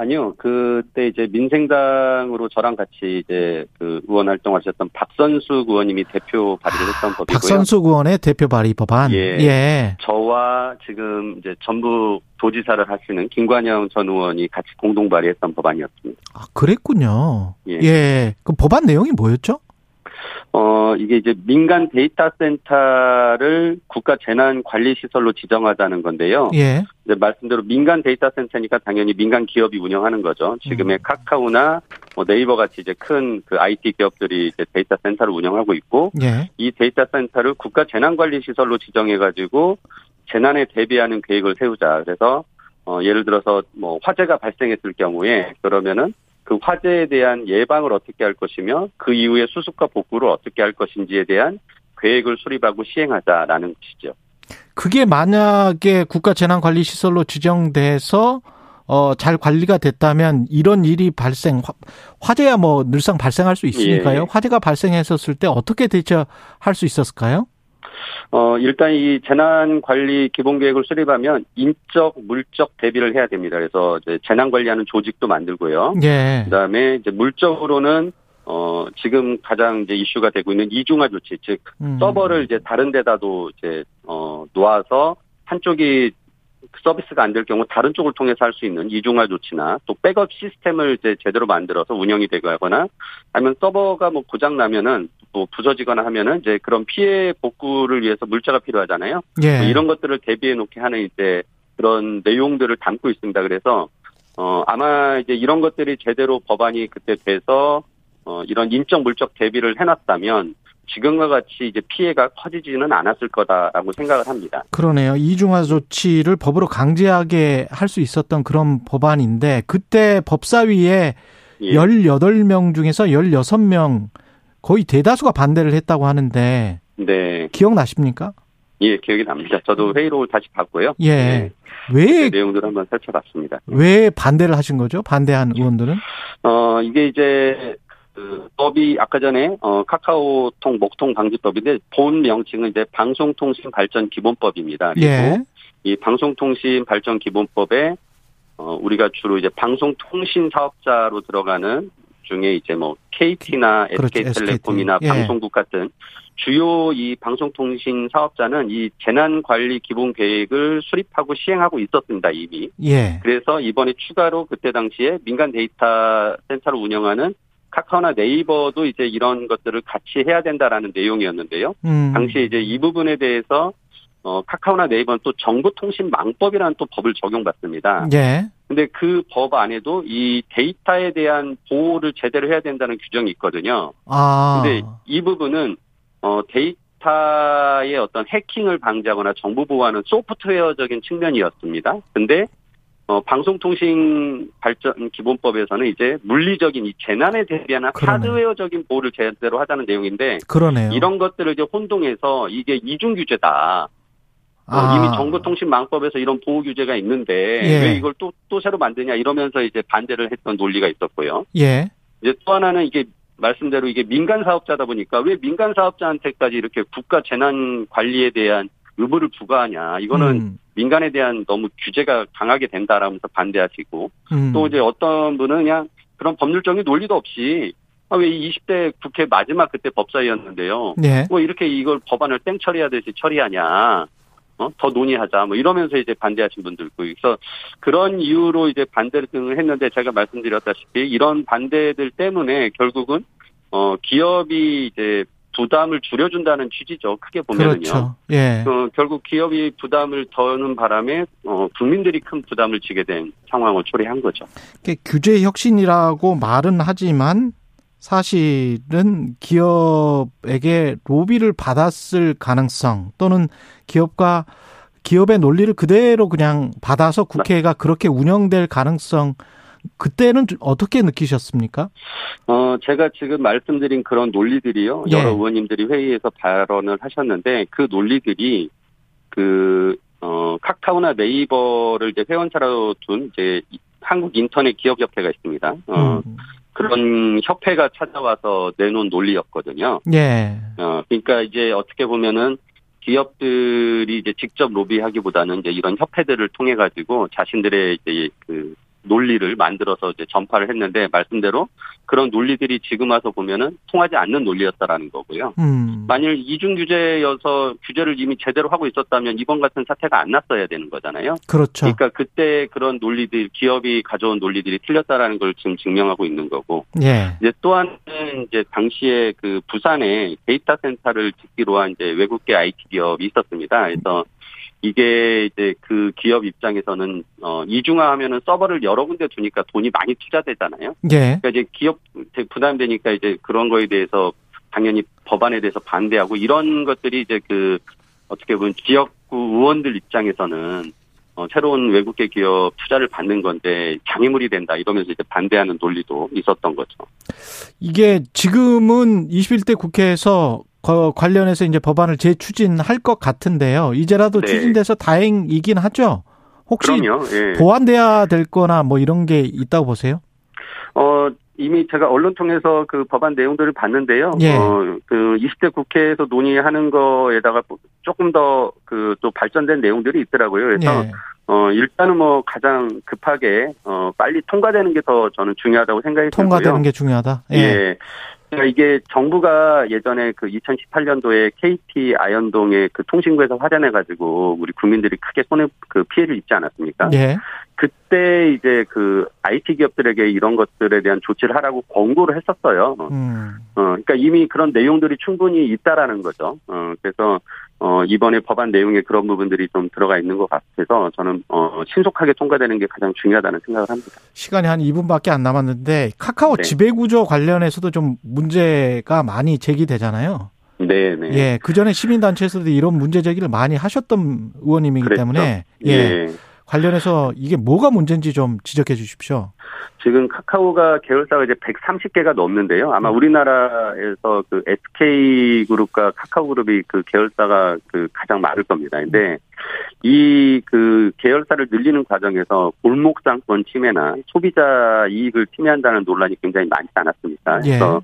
아니요, 그때 이제 민생당으로 저랑 같이 이제 그 의원 활동하셨던 박선수 의원님이 대표 발의를 했던 법이고요. 박선수 의원의 대표 발의 법안. 예. 예. 저와 지금 이제 전북 도지사를 하시는 김관영 전 의원이 같이 공동 발의했던 법안이었습니다. 아, 그랬군요. 예. 예. 그 법안 내용이 뭐였죠? 어, 이게 이제 민간 데이터 센터를 국가 재난 관리 시설로 지정하자는 건데요. 예. 이제 말씀대로 민간 데이터 센터니까 당연히 민간 기업이 운영하는 거죠. 지금의 카카오나 뭐 네이버 같이 이제 큰 그 IT 기업들이 이제 데이터 센터를 운영하고 있고 예. 이 데이터 센터를 국가 재난 관리 시설로 지정해 가지고 재난에 대비하는 계획을 세우자. 그래서 어 예를 들어서 뭐 화재가 발생했을 경우에 그러면은 그 화재에 대한 예방을 어떻게 할 것이며 그 이후에 수습과 복구를 어떻게 할 것인지에 대한 계획을 수립하고 시행하자라는 것이죠. 그게 만약에 국가 재난 관리 시설로 지정돼서 어, 잘 관리가 됐다면 이런 일이 발생, 화, 화재야 뭐 늘상 발생할 수 있으니까요. 예. 화재가 발생했었을 때 어떻게 대처할 수 있었을까요? 어, 일단 이 재난 관리 기본 계획을 수립하면 인적, 물적 대비를 해야 됩니다. 그래서 이제 재난 관리하는 조직도 만들고요. 예. 그다음에 이제 물적으로는 어, 지금 가장 이제 이슈가 되고 있는 이중화 조치, 즉 음. 서버를 이제 다른 데다도 이제 어, 놓아서 한쪽이 서비스가 안 될 경우 다른 쪽을 통해서 할 수 있는 이중화 조치나 또 백업 시스템을 이제 제대로 만들어서 운영이 되거나 아니면 서버가 뭐 고장 나면은 또 부서지거나 하면은 이제 그런 피해 복구를 위해서 물자가 필요하잖아요. 예. 뭐 이런 것들을 대비해 놓게 하는 이제 그런 내용들을 담고 있습니다. 그래서 어 아마 이제 이런 것들이 제대로 법안이 그때 돼서 어 이런 인적 물적 대비를 해놨다면 지금과 같이 이제 피해가 커지지는 않았을 거다라고 생각을 합니다. 그러네요. 이중화 조치를 법으로 강제하게 할 수 있었던 그런 법안인데 그때 법사위에 예. 18명 중에서 16명 거의 대다수가 반대를 했다고 하는데 네, 기억나십니까? 예, 기억이 납니다. 저도 회의록을 다시 봤고요. 예. 네, 왜, 그 내용들을 한번 살펴봤습니다. 왜 반대를 하신 거죠? 반대한 의원들은? 어, 이게 이제, 그, 법이 아까 전에, 어, 카카오통, 목통 방지법인데, 본 명칭은 이제 방송통신 발전 기본법입니다. 그리고 예. 이 방송통신 발전 기본법에, 어, 우리가 주로 이제 방송통신 사업자로 들어가는 중에 이제 뭐, KT나 그렇죠, SK텔레콤이나 SKT. 예. 방송국 같은 주요 이 방송통신 사업자는 이 재난관리 기본 계획을 수립하고 시행하고 있었습니다, 이미. 예. 그래서 이번에 추가로 그때 당시에 민간 데이터 센터를 운영하는 카카오나 네이버도 이제 이런 것들을 같이 해야 된다라는 내용이었는데요. 음. 당시에 이제 이 부분에 대해서 어, 카카오나 네이버는 또 정보통신망법이라는 또 법을 적용받습니다. 예. 근데 그 법 안에도 이 데이터에 대한 보호를 제대로 해야 된다는 규정이 있거든요. 아. 근데 이 부분은 어 데이터의 어떤 해킹을 방지하거나 정보 보호하는 소프트웨어적인 측면이었습니다. 근데 어 방송통신 발전 기본법에서는 이제 물리적인 이 재난에 대비하는 그러네. 하드웨어적인 보호를 제대로 하자는 내용인데 그러네요. 이런 것들을 이제 혼동해서 이게 이중 규제다. 어, 아. 이미 정보통신망법에서 이런 보호 규제가 있는데 예. 왜 이걸 또 또 새로 만드냐 이러면서 이제 반대를 했던 논리가 있었고요. 예. 이제 또 하나는 이게 말씀대로 이게 민간 사업자다 보니까 왜 민간 사업자한테까지 이렇게 국가 재난 관리에 대한 의무를 부과하냐. 이거는 음. 민간에 대한 너무 규제가 강하게 된다라면서 반대하시고 음. 또 이제 어떤 분은 그냥 그런 법률적인 논리도 없이 아, 왜 20대 국회 마지막 그때 법사위였는데요. 예. 뭐 이렇게 이걸 법안을 땡 처리하듯이 처리하냐. 어? 더 논의하자. 뭐 이러면서 이제 반대하신 분들 있고. 그래서 그런 이유로 이제 반대를 했는데 제가 말씀드렸다시피 이런 반대들 때문에 결국은 어, 기업이 이제 부담을 줄여준다는 취지죠. 크게 보면은요. 그렇죠. 예. 어, 결국 기업이 부담을 더는 바람에 어, 국민들이 큰 부담을 지게 된 상황을 초래한 거죠. 규제 혁신이라고 말은 하지만 사실은 기업에게 로비를 받았을 가능성 또는 기업과 기업의 논리를 그대로 그냥 받아서 국회가 그렇게 운영될 가능성 그때는 어떻게 느끼셨습니까? 어, 제가 지금 말씀드린 그런 논리들이요. 예. 여러 의원님들이 회의에서 발언을 하셨는데 그 논리들이 그, 어, 카카오나 네이버를 이제 회원사로 둔 이제 한국 인터넷 기업협회가 있습니다. 어, 음. 그런 협회가 찾아와서 내놓은 논리였거든요. 예. 어, 그러니까 이제 어떻게 보면은 기업들이 이제 직접 로비하기보다는 이제 이런 협회들을 통해 가지고 자신들의 이제 그 논리를 만들어서 이제 전파를 했는데 말씀대로 그런 논리들이 지금 와서 보면은 통하지 않는 논리였다라는 거고요. 음. 만일 이중 규제여서 규제를 이미 제대로 하고 있었다면 이번 같은 사태가 안 났어야 되는 거잖아요. 그렇죠. 그러니까 그때 그런 논리들 기업이 가져온 논리들이 틀렸다라는 걸 지금 증명하고 있는 거고 예. 이제 또 하나는 이제 당시에 그 부산에 데이터 센터를 짓기로 한 이제 외국계 IT 기업이 있었습니다. 그래서 이게 이제 그 기업 입장에서는 어 이중화하면은 서버를 여러 군데 두니까 돈이 많이 투자되잖아요. 예. 그러니까 이제 기업 부담되니까 이제 그런 거에 대해서 당연히 법안에 대해서 반대하고 이런 것들이 이제 그 어떻게 보면 지역구 의원들 입장에서는 어, 새로운 외국계 기업 투자를 받는 건데 장애물이 된다 이러면서 이제 반대하는 논리도 있었던 거죠. 이게 지금은 21대 국회에서 거- 관련해서 이제 법안을 재추진할 것 같은데요. 이제라도 네. 추진돼서 다행이긴 하죠. 혹시 그럼요. 예. 보완돼야 될 거나 뭐 이런 게 있다고 보세요? 어, 이미 제가 언론 통해서 그 법안 내용들을 봤는데요. 예. 어, 그 20대 국회에서 논의하는 거에다가 조금 더 그 또 발전된 내용들이 있더라고요. 그래서 예. 어, 일단은 뭐 가장 급하게 어, 빨리 통과되는 게 더 저는 중요하다고 생각이 통과되는 들고요. 게 중요하다. 예. 예. 그러니까 이게 정부가 예전에 그 2018년도에 KT 아현동의 그 통신구에서 화재 내가지고 우리 국민들이 크게 손해 그 피해를 입지 않았습니까? 예. 그때 이제 그 IT 기업들에게 이런 것들에 대한 조치를 하라고 권고를 했었어요. 음. 어, 그러니까 이미 그런 내용들이 충분히 있다라는 거죠. 어, 그래서 어, 이번에 법안 내용에 그런 부분들이 좀 들어가 있는 것 같아서 저는 어, 신속하게 통과되는 게 가장 중요하다는 생각을 합니다. 시간이 한 2분밖에 안 남았는데 카카오 네. 지배구조 관련해서도 좀 문제가 많이 제기되잖아요. 네, 네. 예, 그 전에 시민단체에서도 이런 문제 제기를 많이 하셨던 의원님이기 그랬죠. 때문에 예, 예. 관련해서 이게 뭐가 문제인지 좀 지적해 주십시오. 지금 카카오가 계열사가 이제 130개가 넘는데요. 음. 아마 우리나라에서 그 SK 그룹과 카카오 그룹이 그 계열사가 그 가장 많을 겁니다. 근데 이 그 계열사를 늘리는 과정에서 골목상권 침해나 소비자 이익을 침해한다는 논란이 굉장히 많지 않았습니까? 예. 그래서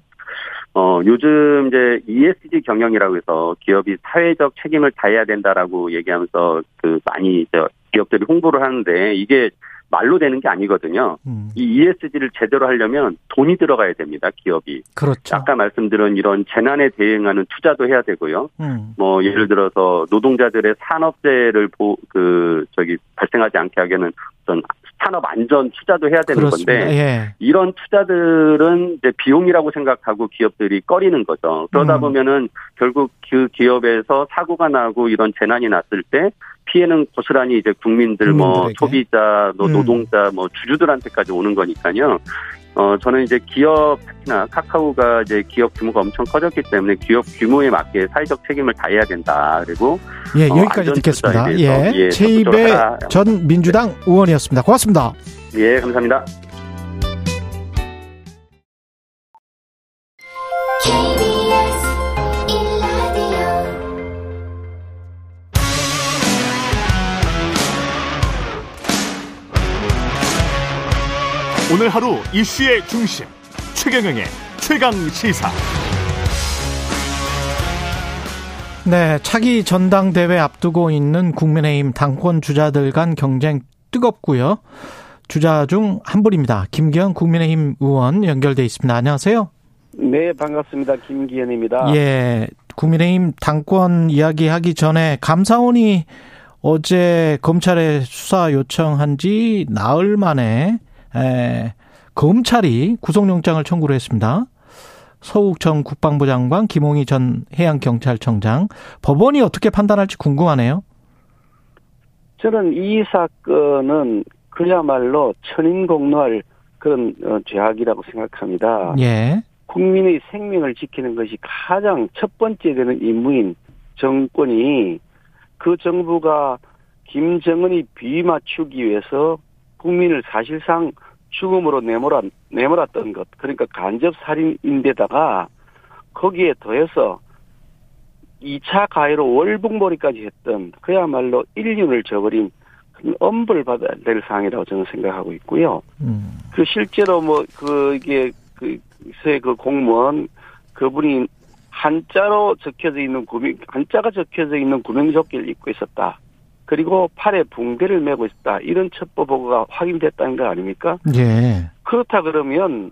어, 요즘 이제 ESG 경영이라고 해서 기업이 사회적 책임을 다해야 된다라고 얘기하면서 그 많이 이제 기업들이 홍보를 하는데 이게 말로 되는 게 아니거든요. 음, 이 ESG를 제대로 하려면 돈이 들어가야 됩니다, 기업이. 그렇죠. 아까 말씀드린 이런 재난에 대응하는 투자도 해야 되고요. 음, 뭐 예를 들어서 노동자들의 산업재해를 보, 그 저기 발생하지 않게 하기에는 어떤 산업 안전 투자도 해야 되는 그렇습니다. 건데 예. 이런 투자들은 이제 비용이라고 생각하고 기업들이 꺼리는 거죠. 그러다 음. 보면은 결국 그 기업에서 사고가 나고 이런 재난이 났을 때 피해는 고스란히 이제 국민들 뭐 국민들에게. 소비자, 뭐 음. 노동자, 뭐 주주들한테까지 오는 거니까요. 어 저는 이제 기업 특히나 카카오가 이제 기업 규모가 엄청 커졌기 때문에 기업 규모에 맞게 사회적 책임을 다해야 된다. 그리고 예, 어, 여기까지 듣겠습니다. 예. 예, 최입의. 전 민주당 의원이었습니다. 고맙습니다. 예, 감사합니다. 오늘 하루 이슈의 중심 최경영의 최강 시사. 네, 차기 전당대회 앞두고 있는 국민의힘 당권 주자들 간 경쟁 뜨겁고요. 주자 중 한 분입니다. 김기현 국민의힘 의원 연결돼 있습니다. 안녕하세요. 네, 반갑습니다. 김기현입니다. 예, 국민의힘 당권 이야기하기 전에 감사원이 어제 검찰에 수사 요청한 지 나흘 만에 에, 검찰이 구속영장을 청구를 했습니다. 서욱 전 국방부 장관, 김홍희 전 해양경찰청장. 법원이 어떻게 판단할지 궁금하네요. 저는 이 사건은 그야말로 천인공노할 그런 어, 죄악이라고 생각합니다. 예. 국민의 생명을 지키는 것이 가장 첫 번째 되는 임무인 정권이 그 정부가 김정은이 비맞추기 위해서 국민을 사실상 죽음으로 내몰아, 내몰았던 것. 그러니까 간접 살인인데다가 거기에 더해서 2차 가해로 월북몰이까지 했던 그야말로 인륜을 저버린 그런 엄벌 받아야 될 사항이라고 저는 생각하고 있고요. 음. 그 실제로 뭐 그 이게 그 새 그 공무원 그분이 한자로 적혀져 있는 구명 한자가 적혀져 있는 구명조끼를 입고 있었다. 그리고 팔에 붕대를 메고 있었다. 이런 첩보 보고가 확인됐다는 거 아닙니까? 예. 그렇다 그러면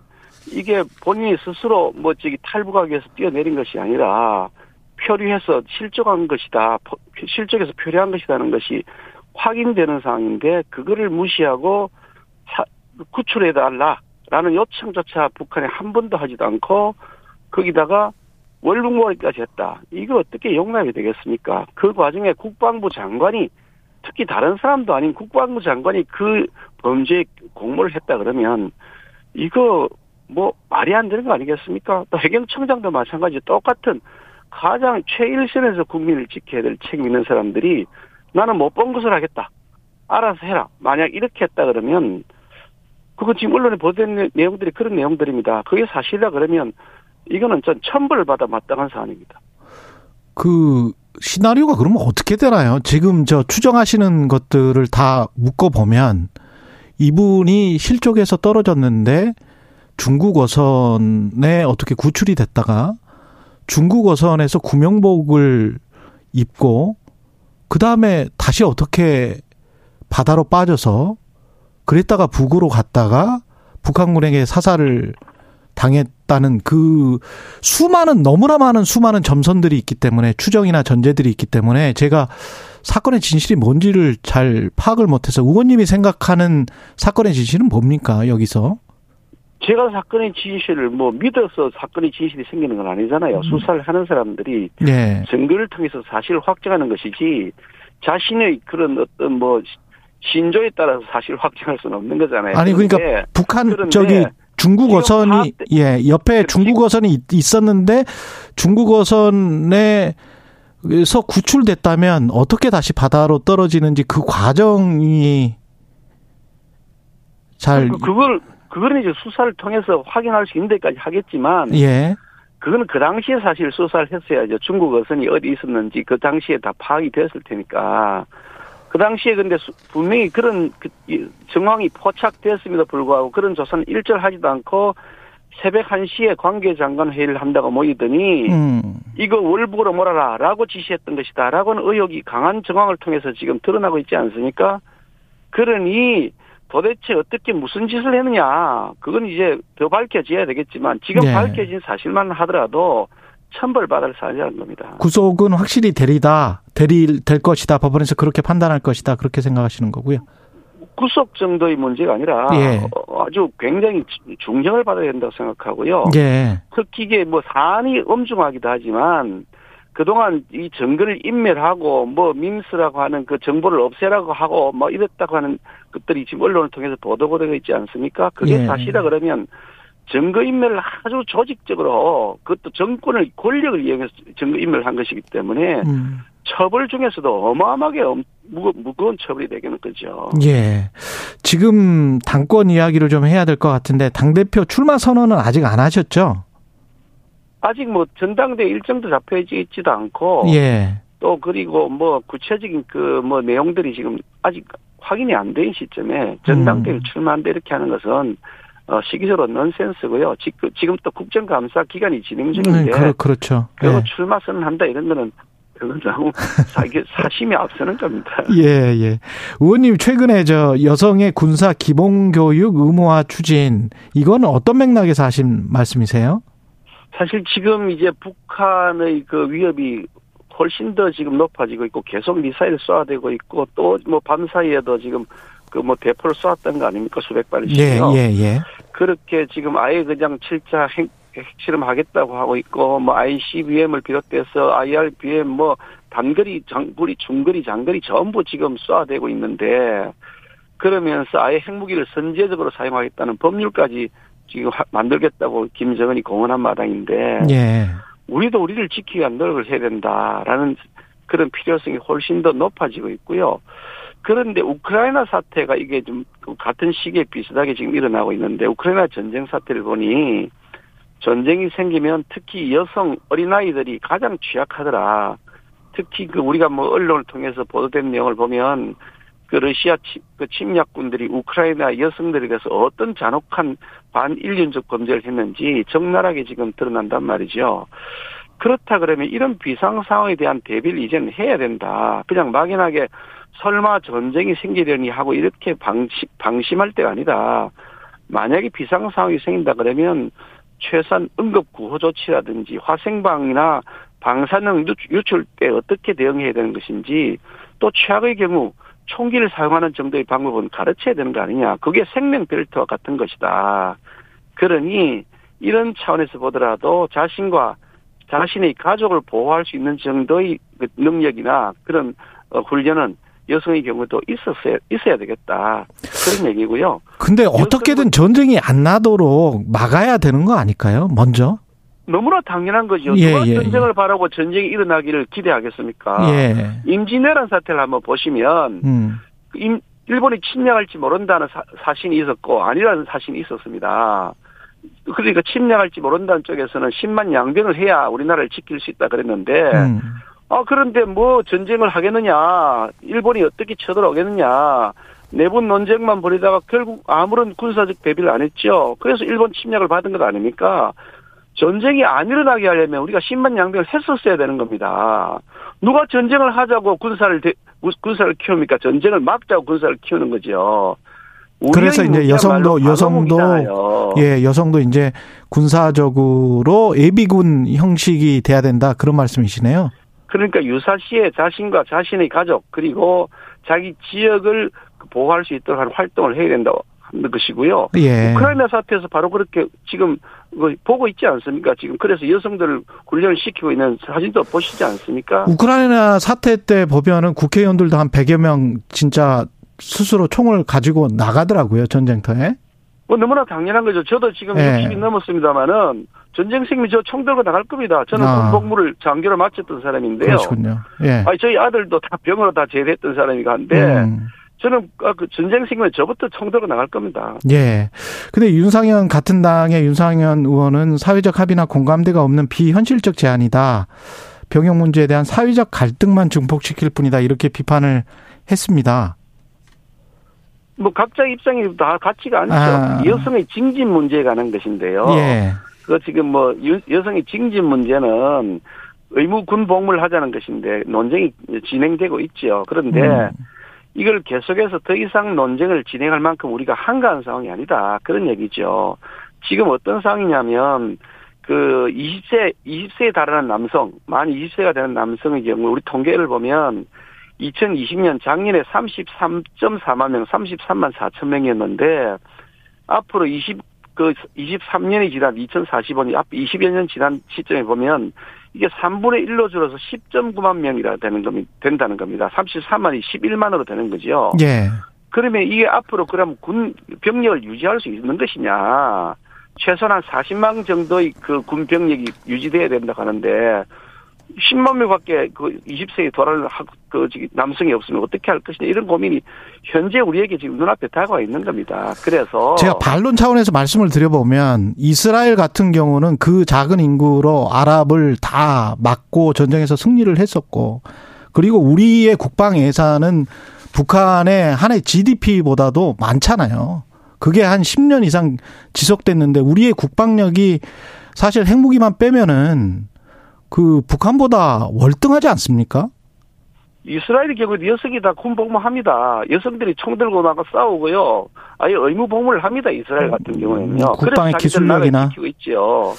이게 본인이 스스로 뭐 저기 탈북하기 위해서 뛰어내린 것이 아니라 표류해서 실족한 것이다. 포- 실족해서 표류한 것이라는 것이 확인되는 상황인데 그거를 무시하고 사- 구출해 달라라는 요청조차 북한에 한 번도 하지도 않고 거기다가 월북몰이까지 했다. 이거 어떻게 용납이 되겠습니까? 그 과정에 국방부 장관이 특히 다른 사람도 아닌 국방부 장관이 그 범죄에 공모를 했다 그러면 이거 뭐 말이 안 되는 거 아니겠습니까? 또 해경청장도 마찬가지 똑같은 가장 최일선에서 국민을 지켜야 될 책임 있는 사람들이 나는 못 본 것을 하겠다. 알아서 해라. 만약 이렇게 했다 그러면 그거 지금 언론에 보도된 내용들이 그런 내용들입니다. 그게 사실이다 그러면 이거는 전 천벌을 받아 마땅한 사안입니다. 그 시나리오가 그러면 어떻게 되나요? 지금 저 추정하시는 것들을 다 묶어 보면 이분이 실족에서 떨어졌는데 중국 어선에 어떻게 구출이 됐다가 중국 어선에서 구명복을 입고 그 다음에 다시 어떻게 바다로 빠져서 그랬다가 북으로 갔다가 북한군에게 사살을 당했다는 그 수많은 너무나 많은 수많은 점선들이 있기 때문에 추정이나 전제들이 있기 때문에 제가 사건의 진실이 뭔지를 잘 파악을 못해서 의원님이 생각하는 사건의 진실은 뭡니까 여기서? 제가 사건의 진실을 뭐 믿어서 사건의 진실이 생기는 건 아니잖아요. 수사를 하는 사람들이 예. 증거를 통해서 사실을 확정하는 것이지 자신의 그런 어떤 뭐 신조에 따라서 사실을 확정할 수는 없는 거잖아요. 아니 그러니까 북한 저기 중국 어선이 예 옆에 중국 어선이 있- 있었는데 중국 어선에서 구출됐다면 어떻게 다시 바다로 떨어지는지 그 과정이 잘 그- 그걸 그거는 이제 수사를 통해서 확인할 수 있는 데까지 하겠지만 예. 그거는 그 당시에 사실 수사를 했어야죠. 중국 어선이 어디 있었는지 그 당시에 다 파악이 됐을 테니까. 그 당시에 근데 수- 분명히 그런 그 이- 정황이 포착되었음에도 불구하고 그런 조사는 일절하지도 않고 새벽 1시에 관계장관 회의를 한다고 모이더니 음. 이거 월북으로 몰아라 라고 지시했던 것이다 라고는 의혹이 강한 정황을 통해서 지금 드러나고 있지 않습니까? 그러니 도대체 어떻게 무슨 짓을 했느냐 그건 이제 더 밝혀져야 되겠지만 지금 네. 밝혀진 사실만 하더라도 천벌받을 사안이라는 겁니다. 구속은 확실히 대리다. 대리 될 것이다. 법원에서 그렇게 판단할 것이다. 그렇게 생각하시는 거고요. 구속 정도의 문제가 아니라 예. 어, 아주 굉장히 중형을 받아야 된다고 생각하고요. 예. 특히 이게 뭐 사안이 엄중하기도 하지만 그동안 이 증거를 인멸하고 뭐 민스라고 하는 그 정보를 없애라고 하고 뭐 이랬다고 하는 것들이 지금 언론을 통해서 보도가 되고 있지 않습니까? 그게 예. 사실이라 그러면 증거 인멸을 아주 조직적으로 그것도 정권을 권력을 이용해서 증거 인멸을 한 것이기 때문에 음. 처벌 중에서도 어마어마하게 무거, 무거운 처벌이 되겠는 거죠. 예. 지금 당권 이야기를 좀 해야 될 것 같은데 당 대표 출마 선언은 아직 안 하셨죠? 아직 뭐 전당대 일정도 잡혀져 있지도 않고 예. 또 그리고 뭐 구체적인 그 뭐 내용들이 지금 아직 확인이 안 된 시점에 전당대회 음. 출마한다 이렇게 하는 것은 어, 시기적으로 넌센스고요. 지금 지금 또 국정감사 기간이 진행 중인데 네, 그렇, 그렇죠. 그리고 예. 출마 선언한다 이런 거는 그건 너무 사, 사심이 앞서는 겁니다. 예, 예. 의원님, 최근에 저 여성의 군사 기본교육 의무화 추진, 이거는 어떤 맥락에서 하신 말씀이세요? 사실 지금 이제 북한의 그 위협이 훨씬 더 지금 높아지고 있고 계속 미사일 쏘아대고 있고 또 뭐 밤 사이에도 지금 그 뭐 대포를 쏘았던 거 아닙니까 수백 예, 발씩요. 예, 예. 그렇게 지금 아예 그냥 실자 핵, 핵실험하겠다고 하고 있고 뭐 ICBM을 비롯해서 IRBM 뭐 단거리 장거리 중거리 장거리 전부 지금 쏘아대고 있는데 그러면서 아예 핵무기를 선제적으로 사용하겠다는 법률까지 지금 하- 만들겠다고 김정은이 공언한 마당인데 예. 우리도 우리를 지키기 위한 노력을 해야 된다라는 그런 필요성이 훨씬 더 높아지고 있고요. 그런데 우크라이나 사태가 이게 좀 같은 시기에 비슷하게 지금 일어나고 있는데 우크라이나 전쟁 사태를 보니 전쟁이 생기면 특히 여성 어린아이들이 가장 취약하더라. 특히 그 우리가 뭐 언론을 통해서 보도된 내용을 보면 그 러시아 치- 그 침략군들이 우크라이나 여성들에 대해서 어떤 잔혹한 반인륜적 범죄를 했는지 적나라하게 지금 드러난단 말이죠. 그렇다 그러면 이런 비상 상황에 대한 대비를 이제는 해야 된다. 그냥 막연하게 설마 전쟁이 생기려니 하고 이렇게 방심, 방심할 때가 아니다. 만약에 비상 상황이 생긴다 그러면 최소한 응급 구호 조치라든지 화생방이나 방사능 유- 유출 때 어떻게 대응해야 되는 것인지 또 최악의 경우 총기를 사용하는 정도의 방법은 가르쳐야 되는 거 아니냐. 그게 생명 벨트와 같은 것이다. 그러니 이런 차원에서 보더라도 자신과 자신의 가족을 보호할 수 있는 정도의 그 능력이나 그런 어, 훈련은 여성의 경우도 있었어야 있어야 되겠다 그런 얘기고요. 근데 어떻게든 전쟁이 안 나도록 막아야 되는 거 아닐까요? 먼저? 너무나 당연한 거죠. 예, 누가 예, 전쟁을 바라고 전쟁이 일어나기를 기대하겠습니까? 예. 임진왜란 사태를 한번 보시면 음. 그 임- 일본이 침략할지 모른다는 사, 사신이 있었고 아니라는 사신이 있었습니다. 그러니까 침략할지 모른다는 쪽에서는 10만 양병을 해야 우리나라를 지킬 수 있다 그랬는데 음. 아, 그런데 뭐 전쟁을 하겠느냐, 일본이 어떻게 쳐들어오겠느냐, 내분 논쟁만 벌이다가 결국 아무런 군사적 대비를 안 했죠. 그래서 일본 침략을 받은 것 아닙니까? 전쟁이 안 일어나게 하려면 우리가 10만 양병을 했었어야 되는 겁니다. 누가 전쟁을 하자고 군사를 대- 군사를 키웁니까? 전쟁을 막자고 군사를 키우는 거죠. 그래서 이제 여성도 여성도. 예 여성도 이제 군사적으로 예비군 형식이 돼야 된다 그런 말씀이시네요. 그러니까 유사시에 자신과 자신의 가족 그리고 자기 지역을 보호할 수 있도록 하는 활동을 해야 된다고 하는 것이고요. 예. 우크라이나 사태에서 바로 그렇게 지금 그 보고 있지 않습니까? 지금 그래서 여성들을 훈련을 시키고 있는 사진도 보시지 않습니까? 우크라이나 사태 때 보면은 국회의원들도 한 100여 명 진짜 스스로 총을 가지고 나가더라고요 전쟁터에. 뭐 너무나 당연한 거죠. 저도 지금 예. 60이 넘었습니다만은 전쟁생이 저 총 들고 나갈 겁니다. 저는 아. 군복무를 장교로 마쳤던 사람인데요. 그렇군요. 예. 아니 저희 아들도 다 병으로 다 제대했던 사람이고 한데 음. 저는 아, 그 전쟁생이면 저부터 총 들고 나갈 겁니다. 예. 근데 윤상현 같은 당의 윤상현 의원은 사회적 합의나 공감대가 없는 비현실적 제안이다. 병역 문제에 대한 사회적 갈등만 증폭시킬 뿐이다. 이렇게 비판을 했습니다. 뭐 각자 입장이 다 같지가 않죠. 아. 여성의 징집 문제에 관한 것인데요. 예. 그 지금 뭐 유- 여성의 징집 문제는 의무 군 복무를 하자는 것인데 논쟁이 진행되고 있죠. 그런데 음. 이걸 계속해서 더 이상 논쟁을 진행할 만큼 우리가 한가한 상황이 아니다. 그런 얘기죠. 지금 어떤 상황이냐면 그 20세 20세에 달하는 남성, 만 20세가 되는 남성의 경우 우리 통계를 보면 2020년 작년에 33.4만 명, 33만 4천 명이었는데 앞으로 20 그 23년이 지난 2045년 앞 20여 년 지난 시점에 보면 이게 3분의 1로 줄어서 10.9만 명이라 되는 겁니다. 된다는 겁니다. 33만이 11만으로 되는 거죠. 예. 그러면 이게 앞으로 그럼 군 병력을 유지할 수 있는 것이냐? 최소한 40만 정도의 그 군 병력이 유지돼야 된다고 하는데 10만 명밖에 그 20세에 돌아올 학- 그 남성이 없으면 어떻게 할 것이냐 이런 고민이 현재 우리에게 지금 눈앞에 다가와 있는 겁니다. 그래서 제가 반론 차원에서 말씀을 드려보면 이스라엘 같은 경우는 그 작은 인구로 아랍을 다 막고 전쟁에서 승리를 했었고 그리고 우리의 국방 예산은 북한의 한 해 GDP보다도 많잖아요. 그게 한 10년 이상 지속됐는데 우리의 국방력이 사실 핵무기만 빼면은 그 북한보다 월등하지 않습니까? 이스라엘의 경우도 여성이 다 군복무합니다. 여성들이 총 들고 나가 싸우고요. 아예 의무 복무를 합니다. 이스라엘 같은 경우에는요. 음, 국방의 기술력이나. 지키고 있죠.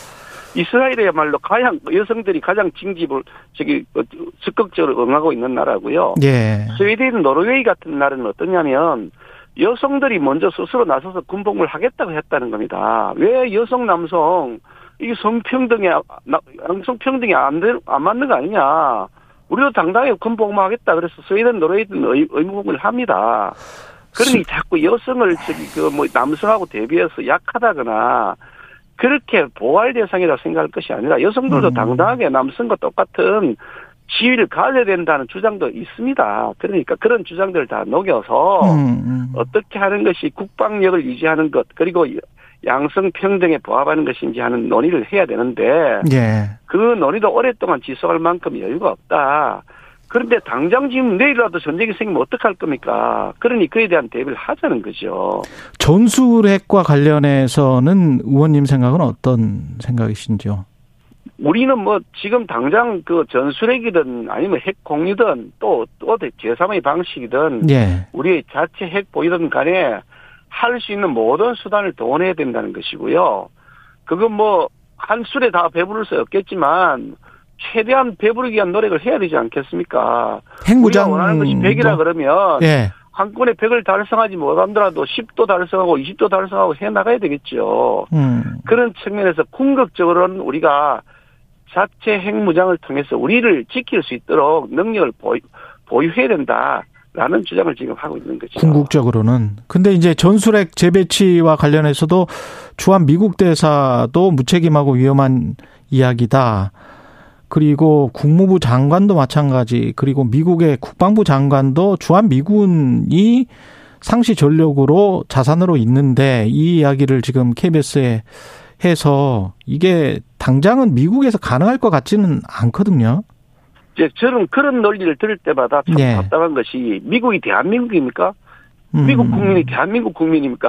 이스라엘이야말로 가장 여성들이 가장 징집을 저기 어, 적극적으로 응하고 있는 나라고요. 예. 스웨덴, 노르웨이 같은 나라는 어떠냐면 여성들이 먼저 스스로 나서서 군복무를 하겠다고 했다는 겁니다. 왜 여성, 남성 이게 성평등에 나- 양성평등이 안, 되, 안 맞는 거 아니냐? 우리도 당당하게 군복무하겠다. 그래서 스웨덴, 노르웨이는 의, 의무복무를 합니다. 그러니 자꾸 여성을 저기 그뭐 남성하고 대비해서 약하다거나 그렇게 보호할 대상이라 생각할 것이 아니라 여성들도 음. 당당하게 남성과 똑같은 지위를 가져야 된다는 주장도 있습니다. 그러니까 그런 주장들을 다 녹여서 음, 음. 어떻게 하는 것이 국방력을 유지하는 것 그리고 양성 평등에 부합하는 것인지 하는 논의를 해야 되는데 예. 그 논의도 오랫동안 지속할 만큼 여유가 없다. 그런데 당장 지금 내일이라도 전쟁이 생기면 어떡할 겁니까? 그러니 그에 대한 대비를 하자는 거죠. 전술핵과 관련해서는 의원님 생각은 어떤 생각이신지요? 우리는 뭐 지금 당장 그 전술핵이든 아니면 핵 공유든 또, 또 제3의 방식이든 예. 우리의 자체 핵 보이든 간에 할 수 있는 모든 수단을 동원해야 된다는 것이고요. 그건 뭐 한 술에 다 배부를 수 없겠지만 최대한 배부르기 위한 노력을 해야 되지 않겠습니까? 우리가 핵무장 원하는 것이 100이라 그러면 예. 한 건에 100을 달성하지 못하더라도 10도 달성하고 20도 달성하고 해 나가야 되겠죠. 음. 그런 측면에서 궁극적으로는 우리가 자체 핵무장을 통해서 우리를 지킬 수 있도록 능력을 보유, 보유해야 된다 라는 주장을 지금 하고 있는 거죠. 궁극적으로는. 근데 이제 전술핵 재배치와 관련해서도 주한 미국 대사도 무책임하고 위험한 이야기다. 그리고 국무부 장관도 마찬가지. 그리고 미국의 국방부 장관도 주한 미군이 상시 전력으로 자산으로 있는데 이 이야기를 지금 KBS에 해서 이게 당장은 미국에서 가능할 것 같지는 않거든요. 이제 저는 그런 논리를 들을 때마다 참 예. 답답한 것이 미국이 대한민국입니까? 음. 미국 국민이 대한민국 국민입니까?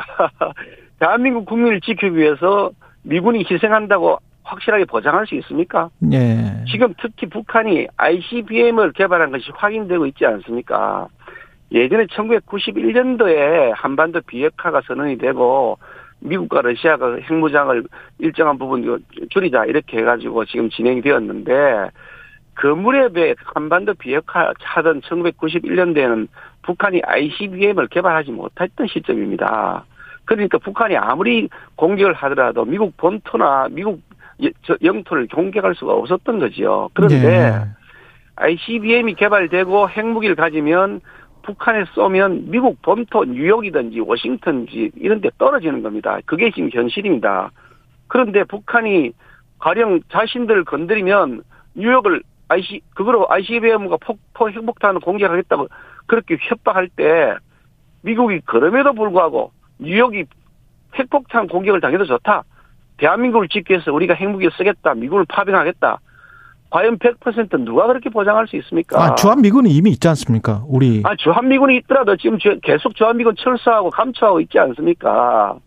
대한민국 국민을 지키기 위해서 미군이 희생한다고 확실하게 보장할 수 있습니까? 예. 지금 특히 북한이 ICBM을 개발한 것이 확인되고 있지 않습니까? 예전에 1991년도에 한반도 비핵화가 선언이 되고 미국과 러시아가 핵무장을 일정한 부분 줄이자 이렇게 해가지고 지금 진행이 되었는데 그 무렵에 한반도 비핵화 하던 1991년도에는 북한이 ICBM을 개발하지 못했던 시점입니다. 그러니까 북한이 아무리 공격을 하더라도 미국 본토나 미국 영토를 공격할 수가 없었던 거지요. 그런데 예. ICBM이 개발되고 핵무기를 가지면 북한에 쏘면 미국 본토 뉴욕이든지 워싱턴지 이런 데 떨어지는 겁니다. 그게 지금 현실입니다. 그런데 북한이 가령 자신들을 건드리면 뉴욕을 IC 그거로 ICBM과 폭포 핵폭탄을 공격하겠다고 그렇게 협박할 때 미국이 그럼에도 불구하고 뉴욕이 핵폭탄 공격을 당해도 좋다. 대한민국을 지키기 위해서 우리가 핵무기를 쓰겠다. 미국을 파병하겠다. 과연 100% 누가 그렇게 보장할 수 있습니까? 아, 주한미군이 이미 있지 않습니까? 우리. 아, 주한미군이 있더라도 지금 주- 계속 주한미군 철수하고 감초하고 있지 않습니까?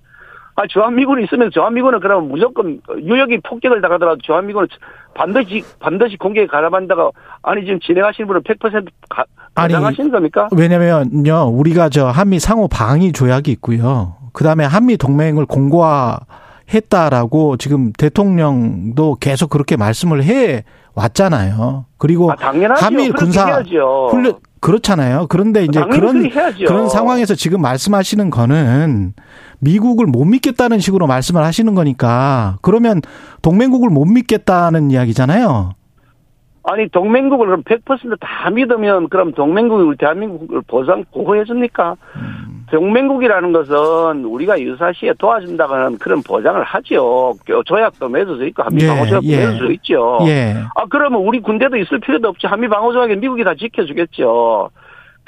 아, 주한미군이 있으면 주한미군은 그러면 무조건 유역이 폭격을 당하더라도 주한미군은 반드시, 반드시 공격에 가담한다가 아니, 지금 진행하시는 분은 100% 가, 가담하시는 겁니까? 왜냐면요, 우리가 저 한미 상호 방위 조약이 있고요. 그 다음에 한미 동맹을 공고화 했다라고 지금 대통령도 계속 그렇게 말씀을 해 왔잖아요. 그리고 아, 당연하죠. 한미 군사 해야죠. 훈련 그렇잖아요. 그런데 이제 그런. 그런 상황에서 지금 말씀하시는 거는 미국을 못 믿겠다는 식으로 말씀을 하시는 거니까 그러면 동맹국을 못 믿겠다는 이야기잖아요. 아니 동맹국을 그럼 100%다 믿으면 그럼 동맹국이 우리 대한민국을 보상 보호해 줍니까? 음. 동맹국이라는 것은 우리가 유사시에 도와준다는 그런 보장을 하죠. 조약도 맺어져 있고 한미 예, 방어조약도 예. 맺어져 있죠. 예. 아 그러면 우리 군대도 있을 필요도 없지. 한미 방어조약에 미국이 다 지켜주겠죠.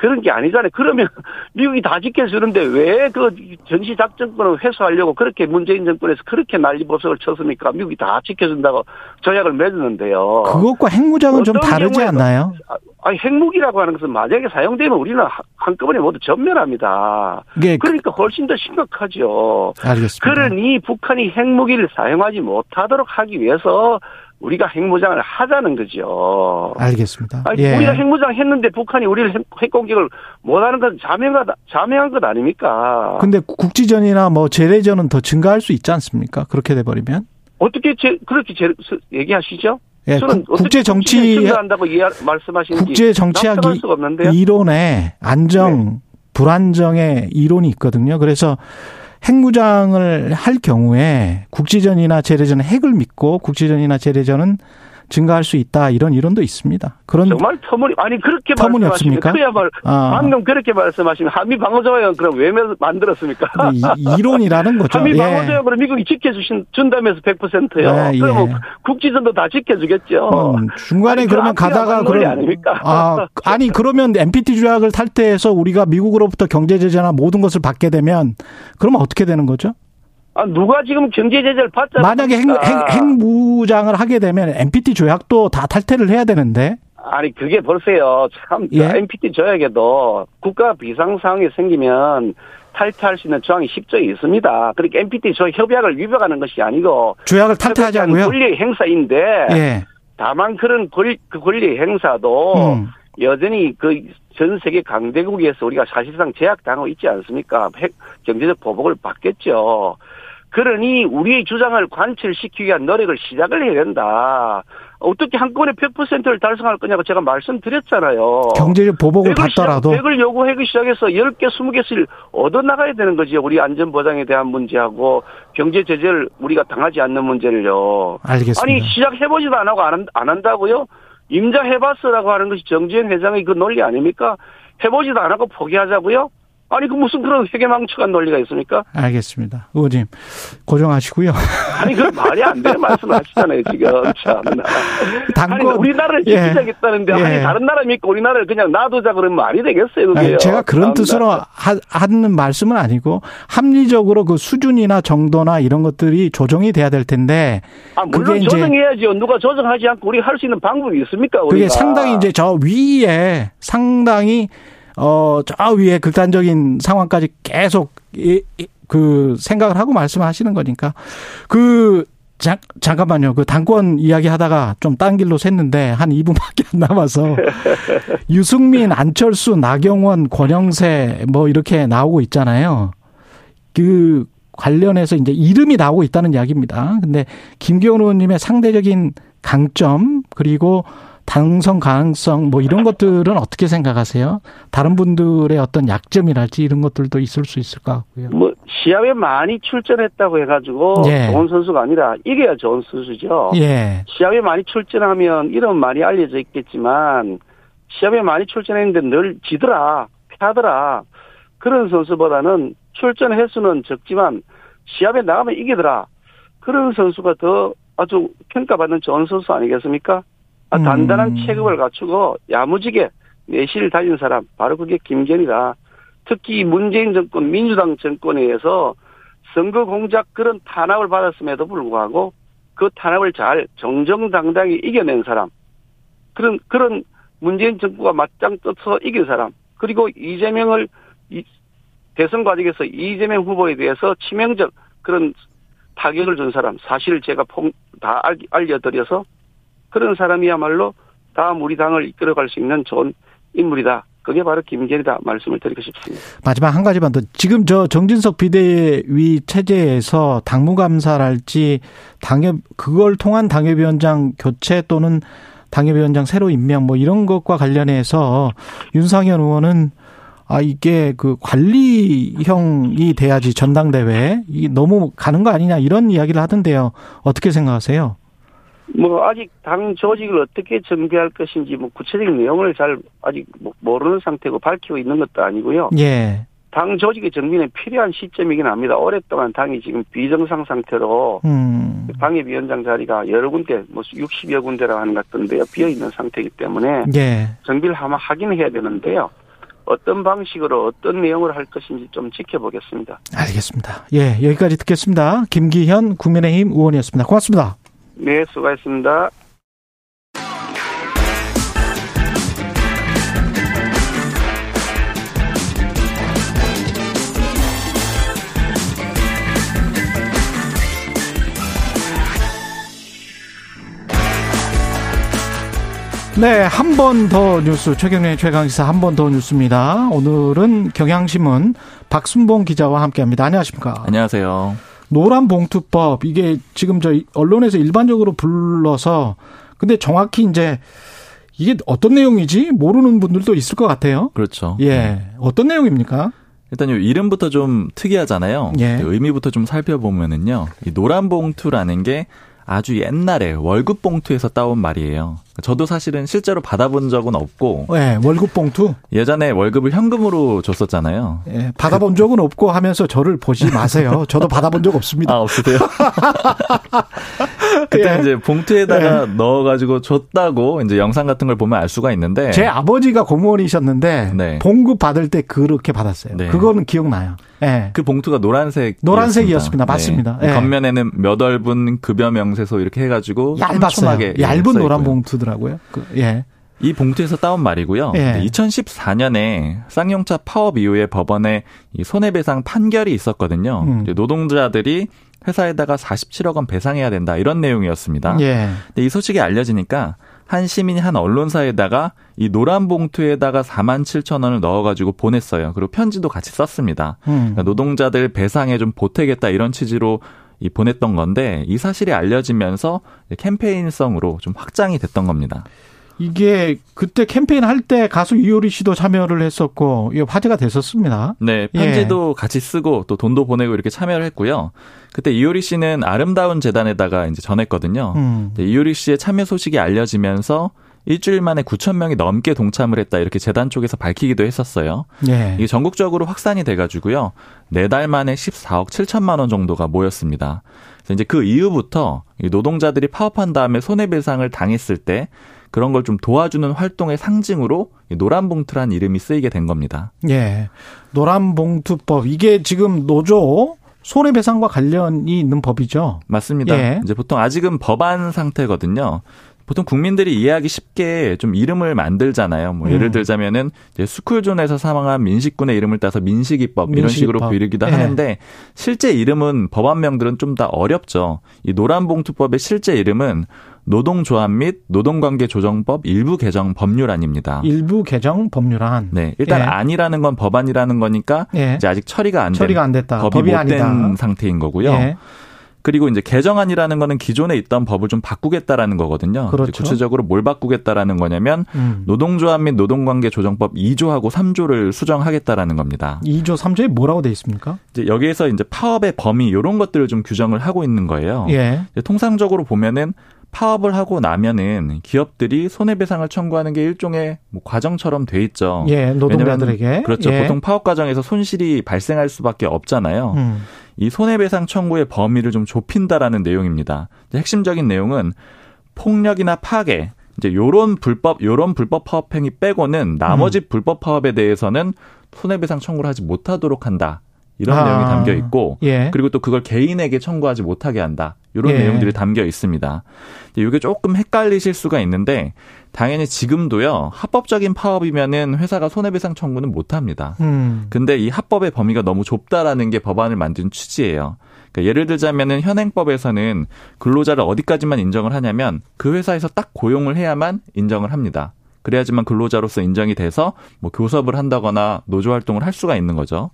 그런 게 아니잖아요. 그러면 미국이 다 지켜주는데 왜 그 전시 작전권을 회수하려고 그렇게 문재인 정권에서 그렇게 난리법석을 쳤습니까? 미국이 다 지켜준다고 조약을 맺었는데요. 그것과 핵무장은 좀 다르지 않나요? 아, 아니 핵무기라고 하는 것은 만약에 사용되면 우리는 한- 한꺼번에 모두 전멸합니다. 이게 그- 그러니까 훨씬 더 심각하죠. 알겠습니다. 그러니 북한이 핵무기를 사용하지 못하도록 하기 위해서 우리가 핵무장을 하자는 거죠. 알겠습니다. 아니, 예. 우리가 핵무장 했는데 북한이 우리를 핵, 핵공격을 못하는 건 자명하다, 자명한 것 아닙니까? 근데 국지전이나 뭐 재래전은 더 증가할 수 있지 않습니까? 그렇게 돼 버리면. 어떻게 제, 그렇게 제, 서- 얘기하시죠? 예, 저는 국- 국제 정치 한다고 말씀하시는지 국제 정치학. 이론에 안정 불안정의 이론이 있거든요. 그래서 핵무장을 할 경우에 국지전이나 재래전은 핵을 믿고 국지전이나 재래전은 증가할 수 있다 이런 이론도 있습니다. 그런 정말 터무니 아니 그렇게 터무니 없습니까? 그야말로 아. 방금 그렇게 말씀하시면 한미 방어조약은 그럼 왜 만들었습니까? 이, 이론이라는 거죠. 한미 예. 방어조약으로 미국이 지켜주신 준다면서 100%요. 예, 예. 그러면 국지전도 다 지켜주겠죠. 음, 중간에 아니, 그러면 그 앞뒤가 가다가 그런 아닙니까? 아 아니 그러면 NPT 조약을 탈퇴해서 우리가 미국으로부터 경제 제재나 모든 것을 받게 되면 그러면 어떻게 되는 거죠? 아, 누가 지금 경제 제재를 받자? 만약에 핵, 핵, 핵무장을 하게 되면 NPT 조약도 다 탈퇴를 해야 되는데 아니 그게 벌써요. 참 예? NPT 조약에도 국가 비상 상황이 생기면 탈퇴할 수 있는 조항이 10조에 있습니다. 그러니까 NPT 조 협약을 위반하는 것이 아니고 조약을 탈퇴하자고요. 권리 행사인데 예. 다만 그런 권리, 그 권리 행사도 음. 여전히 그 전 세계 강대국에서 우리가 사실상 제약당하고 있지 않습니까? 핵 경제적 보복을 받겠죠. 그러니 우리의 주장을 관철시키기 위한 노력을 시작을 해야 된다. 어떻게 한꺼번에 100%를 달성할 거냐고 제가 말씀드렸잖아요. 경제적 보복을 받더라도 백을 요구하기 시작해서 10개, 20개씩 얻어나가야 되는 거지요. 우리 안전보장에 대한 문제하고 경제 제재를 우리가 당하지 않는 문제를요. 알겠습니다. 아니 시작해보지도 안 하고 안, 한- 안 한다고요? 임자 해봤어라고 하는 것이 정지현 회장의 그 논리 아닙니까? 해보지도 안 하고 포기하자고요? 아니 그 무슨 그런 회계망측한 논리가 있습니까? 알겠습니다. 의원님 고정하시고요. 아니 그 말이 안 되는 말씀을 하시잖아요 지금 참나. 당권 아니 우리나라를 예. 지키자겠다는데 예. 아니 다른 나라 믿고 우리나라를 그냥 놔두자 그러면 말이 되겠어요. 아니, 제가 그런. 뜻으로 하, 하는 말씀은 아니고 합리적으로 그 수준이나 정도나 이런 것들이 조정이 돼야 될 텐데 아, 물론 그게 조정해야죠. 누가 조정하지 않고 우리 할 수 있는 방법이 있습니까? 우리가. 그게 상당히 이제 저 위에 상당히 어 저 위에 극단적인 상황까지 계속 이, 이- 그 생각을 하고 말씀하시는 거니까 그 자, 잠깐만요. 그 당권 이야기 하다가 좀 딴 길로 샜는데 한 2분밖에 안 남아서 유승민, 안철수, 나경원, 권영세 뭐 이렇게 나오고 있잖아요. 그 관련해서 이제 이름이 나오고 있다는 이야기입니다. 근데 김기현 의원님의 상대적인 강점 그리고 당선 가능성 뭐 이런 것들은 어떻게 생각하세요? 다른 분들의 어떤 약점이랄지 이런 것들도 있을 수 있을 것 같고요. 뭐 시합에 많이 출전했다고 해가지고 예. 좋은 선수가 아니라 이겨야 좋은 선수죠. 예. 시합에 많이 출전하면 이름 많이 알려져 있겠지만 시합에 많이 출전했는데 늘 지더라, 패하더라 그런 선수보다는 출전 횟수는 적지만 시합에 나가면 이기더라 그런 선수가 더 아주 평가받는 좋은 선수 아니겠습니까? 아, 음. 단단한 체급을 갖추고 야무지게 내실을 달린 사람 바로 그게 김기현이다. 특히 문재인 정권, 민주당 정권에 의해서 선거 공작 그런 탄압을 받았음에도 불구하고 그 탄압을 잘 정정당당히 이겨낸 사람. 그런, 그런 문재인 정부가 맞짱 떠서 이긴 사람. 그리고 이재명을 이- 대선 과정에서 이재명 후보에 대해서 치명적 그런 타격을 준 사람. 사실을 제가 퐁- 다 알- 알려드려서 그런 사람이야말로 다음 우리 당을 이끌어갈 수 있는 좋은 인물이다. 그게 바로 김기현이다 말씀을 드리고 싶습니다. 마지막 한 가지만 더. 지금 저 정진석 비대위 체제에서 당무감사랄지 당협 그걸 통한 당협위원장 교체 또는 당협위원장 새로 임명 뭐 이런 것과 관련해서 윤상현 의원은 아 이게 그 관리형이 돼야지 전당대회 이 너무 가는 거 아니냐 이런 이야기를 하던데요. 어떻게 생각하세요? 뭐 아직 당 조직을 어떻게 정비할 것인지 뭐 구체적인 내용을 잘 아직 뭐 모르는 상태고 밝히고 있는 것도 아니고요. 예. 당 조직의 정비는 필요한 시점이긴 합니다. 오랫동안 당이 지금 비정상 상태로 음. 당협위원장 자리가 여러 군데 뭐 60여 군데라 하는 것 같던데요. 비어 있는 상태이기 때문에 예. 정비를 아마 하긴 해야 되는데요. 어떤 방식으로 어떤 내용을 할 것인지 좀 지켜보겠습니다. 알겠습니다. 예, 여기까지 듣겠습니다. 김기현 국민의힘 의원이었습니다. 고맙습니다. 네, 수고하셨습니다. 네, 한 번 더 뉴스 최경련의 최강시사 한 번 더 뉴스입니다. 오늘은 경향신문 박순봉 기자와 함께합니다. 안녕하십니까? 안녕하세요. 노란 봉투법 이게 지금 저 언론에서 일반적으로 불러서 근데 정확히 이제 이게 어떤 내용이지 모르는 분들도 있을 것 같아요. 그렇죠. 예, 어떤 내용입니까? 일단 요 이름부터 좀 특이하잖아요. 예. 그 의미부터 좀 살펴보면은요. 이 노란 봉투라는 게 아주 옛날에 월급 봉투에서 따온 말이에요. 저도 사실은 실제로 받아본 적은 없고 예, 월급 봉투 예전에 월급을 현금으로 줬었잖아요. 예, 받아본 적은 없고 하면서 저를 보지 마세요. 저도 받아본 적 없습니다. 아 없으세요? 그때 예. 이제 봉투에다가 넣어가지고 줬다고 이제 영상 같은 걸 보면 알 수가 있는데 제 아버지가 공무원이셨는데 네. 봉급 받을 때 그렇게 받았어요. 네. 그거는 기억나요. 예. 그 봉투가 노란색 노란색이었습니다. 맞습니다. 예. 겉면에는 몇 월분 급여 명세서 이렇게 해가지고 얇았어요. 얇은 써 노란 있고요. 봉 투더라고요. 그, 예. 이 봉투에서 따온 말이고요. 예. 2014년에 쌍용차 파업 이후에 법원에 이 손해배상 판결이 있었거든요. 음. 노동자들이 회사에다가 47억 원 배상해야 된다 이런 내용이었습니다. 예. 근데 이 소식이 알려지니까 한 시민이 한 언론사에다가 이 노란 봉투에다가 4만 7천 원을 넣어가지고 보냈어요. 그리고 편지도 같이 썼습니다. 음. 그러니까 노동자들 배상에 좀 보태겠다 이런 취지로 이 보냈던 건데 이 사실이 알려지면서 캠페인성으로 좀 확장이 됐던 겁니다. 이게 그때 캠페인 할 때 가수 이효리 씨도 참여를 했었고 화제가 됐었습니다. 네, 예. 편지도 같이 쓰고 또 돈도 보내고 이렇게 참여를 했고요. 그때 이효리 씨는 아름다운 재단에다가 이제 전했거든요. 음. 네, 이효리 씨의 참여 소식이 알려지면서 일주일 만에 9천 명이 넘게 동참을 했다 이렇게 재단 쪽에서 밝히기도 했었어요. 예. 이게 전국적으로 확산이 돼가지고요. 네 달 만에 14억 7천만 원 정도가 모였습니다. 그래서 이제 그 이후부터 이 노동자들이 파업한 다음에 손해배상을 당했을 때 그런 걸 좀 도와주는 활동의 상징으로 이 노란봉투란 이름이 쓰이게 된 겁니다. 예. 노란봉투법 이게 지금 노조 손해배상과 관련이 있는 법이죠. 맞습니다. 예. 이제 보통 아직은 법안 상태거든요. 보통 국민들이 이해하기 쉽게 좀 이름을 만들잖아요. 뭐 예를 음. 들자면은 이제 스쿨존에서 사망한 민식군의 이름을 따서 민식이법 이런 식으로 민식이법. 부르기도 예. 하는데 실제 이름은 법안명들은 좀 다 어렵죠. 이 노란봉투법의 실제 이름은 노동조합 및 노동관계조정법 일부 개정 법률안입니다. 일부 개정 법률안. 네, 일단 예. 아니라는 건 법안이라는 거니까 예. 이제 아직 처리가 안 된, 처리가 안 됐다. 법이 법이 못 아니다. 된 상태인 거고요. 예. 그리고 이제 개정안이라는 거는 기존에 있던 법을 좀 바꾸겠다라는 거거든요. 그렇죠. 구체적으로 뭘 바꾸겠다라는 거냐면 음. 노동조합 및 노동관계 조정법 2조하고 3조를 수정하겠다라는 겁니다. 2조 3조에 뭐라고 돼 있습니까? 이제 여기에서 이제 파업의 범위 이런 것들을 좀 규정을 하고 있는 거예요. 예. 이제 통상적으로 보면은 파업을 하고 나면은 기업들이 손해배상을 청구하는 게 일종의 뭐 과정처럼 돼 있죠. 예, 노동자들에게. 그렇죠. 예. 보통 파업 과정에서 손실이 발생할 수밖에 없잖아요. 음. 이 손해배상 청구의 범위를 좀 좁힌다라는 내용입니다. 핵심적인 내용은 폭력이나 파괴, 이제 요런 불법 요런 불법 파업 행위 빼고는 나머지 음. 불법 파업에 대해서는 손해배상 청구를 하지 못하도록 한다. 이런 아. 내용이 담겨 있고 예. 그리고 또 그걸 개인에게 청구하지 못하게 한다. 이런 예. 내용들이 담겨 있습니다. 이게 조금 헷갈리실 수가 있는데 당연히 지금도요. 합법적인 파업이면은 회사가 손해배상 청구는 못 합니다. 음. 근데 이 합법의 범위가 너무 좁다라는 게 법안을 만든 취지예요. 그러니까 예를 들자면은 현행법에서는 근로자를 어디까지만 인정을 하냐면 그 회사에서 딱 고용을 해야만 인정을 합니다. 그래야지만 근로자로서 인정이 돼서 뭐 교섭을 한다거나 노조 활동을 할 수가 있는 거죠.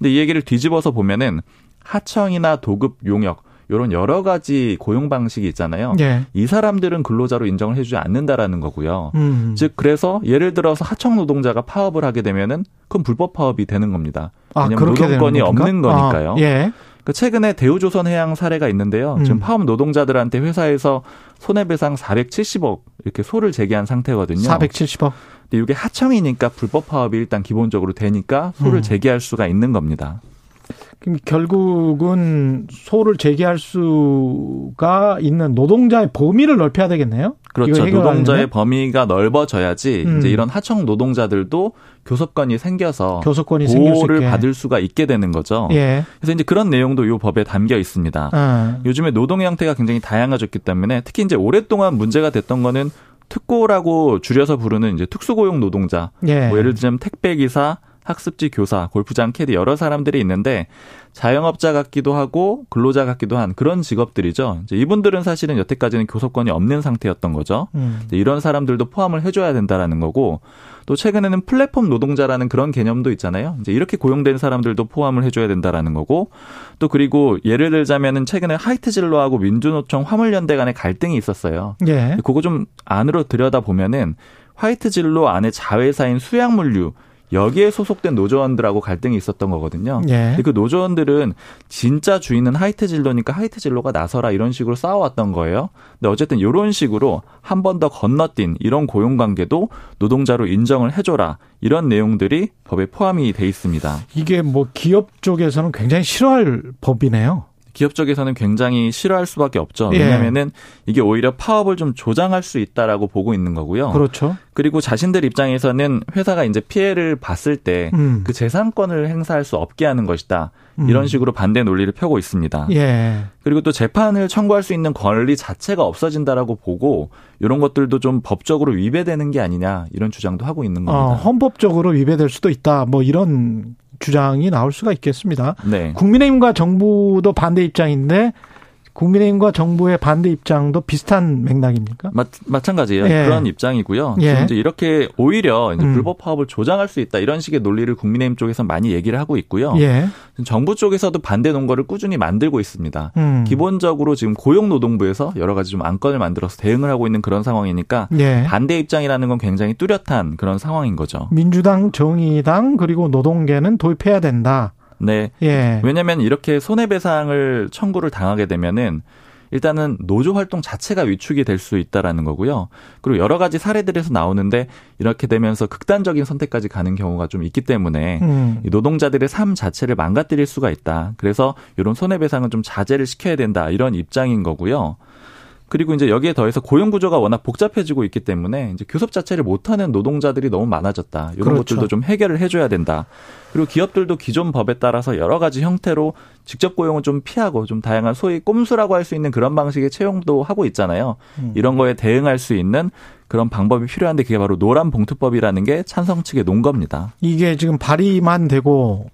근데 이 얘기를 뒤집어서 보면은 하청이나 도급 용역 이런 여러 가지 고용 방식이 있잖아요. 예. 이 사람들은 근로자로 인정을 해주지 않는다라는 거고요. 음. 즉 그래서 예를 들어서 하청 노동자가 파업을 하게 되면은 그건 불법 파업이 되는 겁니다. 아, 왜냐하면 노동권이? 없는 거니까요. 아, 예. 그 최근에 대우조선해양 사례가 있는데요. 음. 지금 파업 노동자들한테 회사에서 손해배상 470억 이렇게 소를 제기한 상태거든요. 470억. 근데 이게 하청이니까 불법 파업이 일단 기본적으로 되니까 소를 음. 제기할 수가 있는 겁니다. 그럼 결국은 소를 제기할 수가 있는 노동자의 범위를 넓혀야 되겠네요. 그렇죠. 노동자의 범위가 넓어져야지 음. 이제 이런 하청 노동자들도 교섭권이 생겨서 교섭권이 보호를. 받을 수가 있게 되는 거죠. 예. 그래서 이제 그런 내용도 이 법에 담겨 있습니다. 아. 요즘에 노동 의 형태가 굉장히 다양해졌기 때문에 특히 이제 오랫동안 문제가 됐던 거는 특고라고 줄여서 부르는 이제 특수고용 노동자. 예. 뭐 예를 들자면 택배 기사, 학습지 교사, 골프장 캐디 여러 사람들이 있는데 자영업자 같기도 하고 근로자 같기도 한 그런 직업들이죠. 이제 이분들은 사실은 여태까지는 교섭권이 없는 상태였던 거죠. 음. 이런 사람들도 포함을 해줘야 된다라는 거고 또 최근에는 플랫폼 노동자라는 그런 개념도 있잖아요. 이제 이렇게 고용된 사람들도 포함을 해줘야 된다라는 거고 또 그리고 예를 들자면은 최근에 하이트 진로하고 민주노총 화물연대 간의 갈등이 있었어요. 예. 그거 좀 안으로 들여다 보면은 하이트 진로 안에 자회사인 수양물류 여기에 소속된 노조원들하고 갈등이 있었던 거거든요. 예. 근데 그 노조원들은 진짜 주인은 하이트 진로니까 하이트 진로가 나서라 이런 식으로 싸워왔던 거예요. 근데 어쨌든 이런 식으로 한 번 더 건너뛴 이런 고용 관계도 노동자로 인정을 해줘라 이런 내용들이 법에 포함이 돼 있습니다. 이게 뭐 기업 쪽에서는 굉장히 싫어할 법이네요. 기업 쪽에서는 굉장히 싫어할 수밖에 없죠. 예. 왜냐하면은 이게 오히려 파업을 좀 조장할 수 있다라고 보고 있는 거고요. 그렇죠. 그리고 자신들 입장에서는 회사가 이제 피해를 봤을 때그 음. 재산권을 행사할 수 없게 하는 것이다. 음. 이런 식으로 반대 논리를 펴고 있습니다. 예. 그리고 또 재판을 청구할 수 있는 권리 자체가 없어진다라고 보고 이런 것들도 좀 법적으로 위배되는 게 아니냐 이런 주장도 하고 있는 어, 겁니다. 헌법적으로 위배될 수도 있다. 뭐 이런 주장이 나올 수가 있겠습니다. 네. 국민의힘과 정부도 반대 입장인데 국민의힘과 정부의 반대 입장도 비슷한 맥락입니까? 마, 마찬가지예요. 예. 그런 입장이고요. 예. 지금 이제 이렇게 오히려 이제 음. 불법 파업을 조장할 수 있다 이런 식의 논리를 국민의힘 쪽에서 많이 얘기를 하고 있고요. 예. 정부 쪽에서도 반대 논거를 꾸준히 만들고 있습니다. 음. 기본적으로 지금 고용노동부에서 여러 가지 좀 안건을 만들어서 대응을 하고 있는 그런 상황이니까 예. 반대 입장이라는 건 굉장히 뚜렷한 그런 상황인 거죠. 민주당, 정의당 그리고 노동계는 도입해야 된다. 네. 예. 왜냐하면 이렇게 손해배상을 청구를 당하게 되면은 일단은 노조 활동 자체가 위축이 될 수 있다라는 거고요. 그리고 여러 가지 사례들에서 나오는데 이렇게 되면서 극단적인 선택까지 가는 경우가 좀 있기 때문에 음. 이 노동자들의 삶 자체를 망가뜨릴 수가 있다. 그래서 이런 손해배상은 좀 자제를 시켜야 된다. 이런 입장인 거고요. 그리고 이제 여기에 더해서 고용 구조가 워낙 복잡해지고 있기 때문에 이제 교섭 자체를 못하는 노동자들이 너무 많아졌다. 이런 그렇죠. 것들도 좀 해결을 해줘야 된다. 그리고 기업들도 기존 법에 따라서 여러 가지 형태로 직접 고용을 좀 피하고 좀 다양한 소위 꼼수라고 할 수 있는 그런 방식의 채용도 하고 있잖아요. 음. 이런 거에 대응할 수 있는 그런 방법이 필요한데 그게 바로 노란 봉투법이라는 게 찬성 측의 논거입니다. 이게 지금 발의만 되고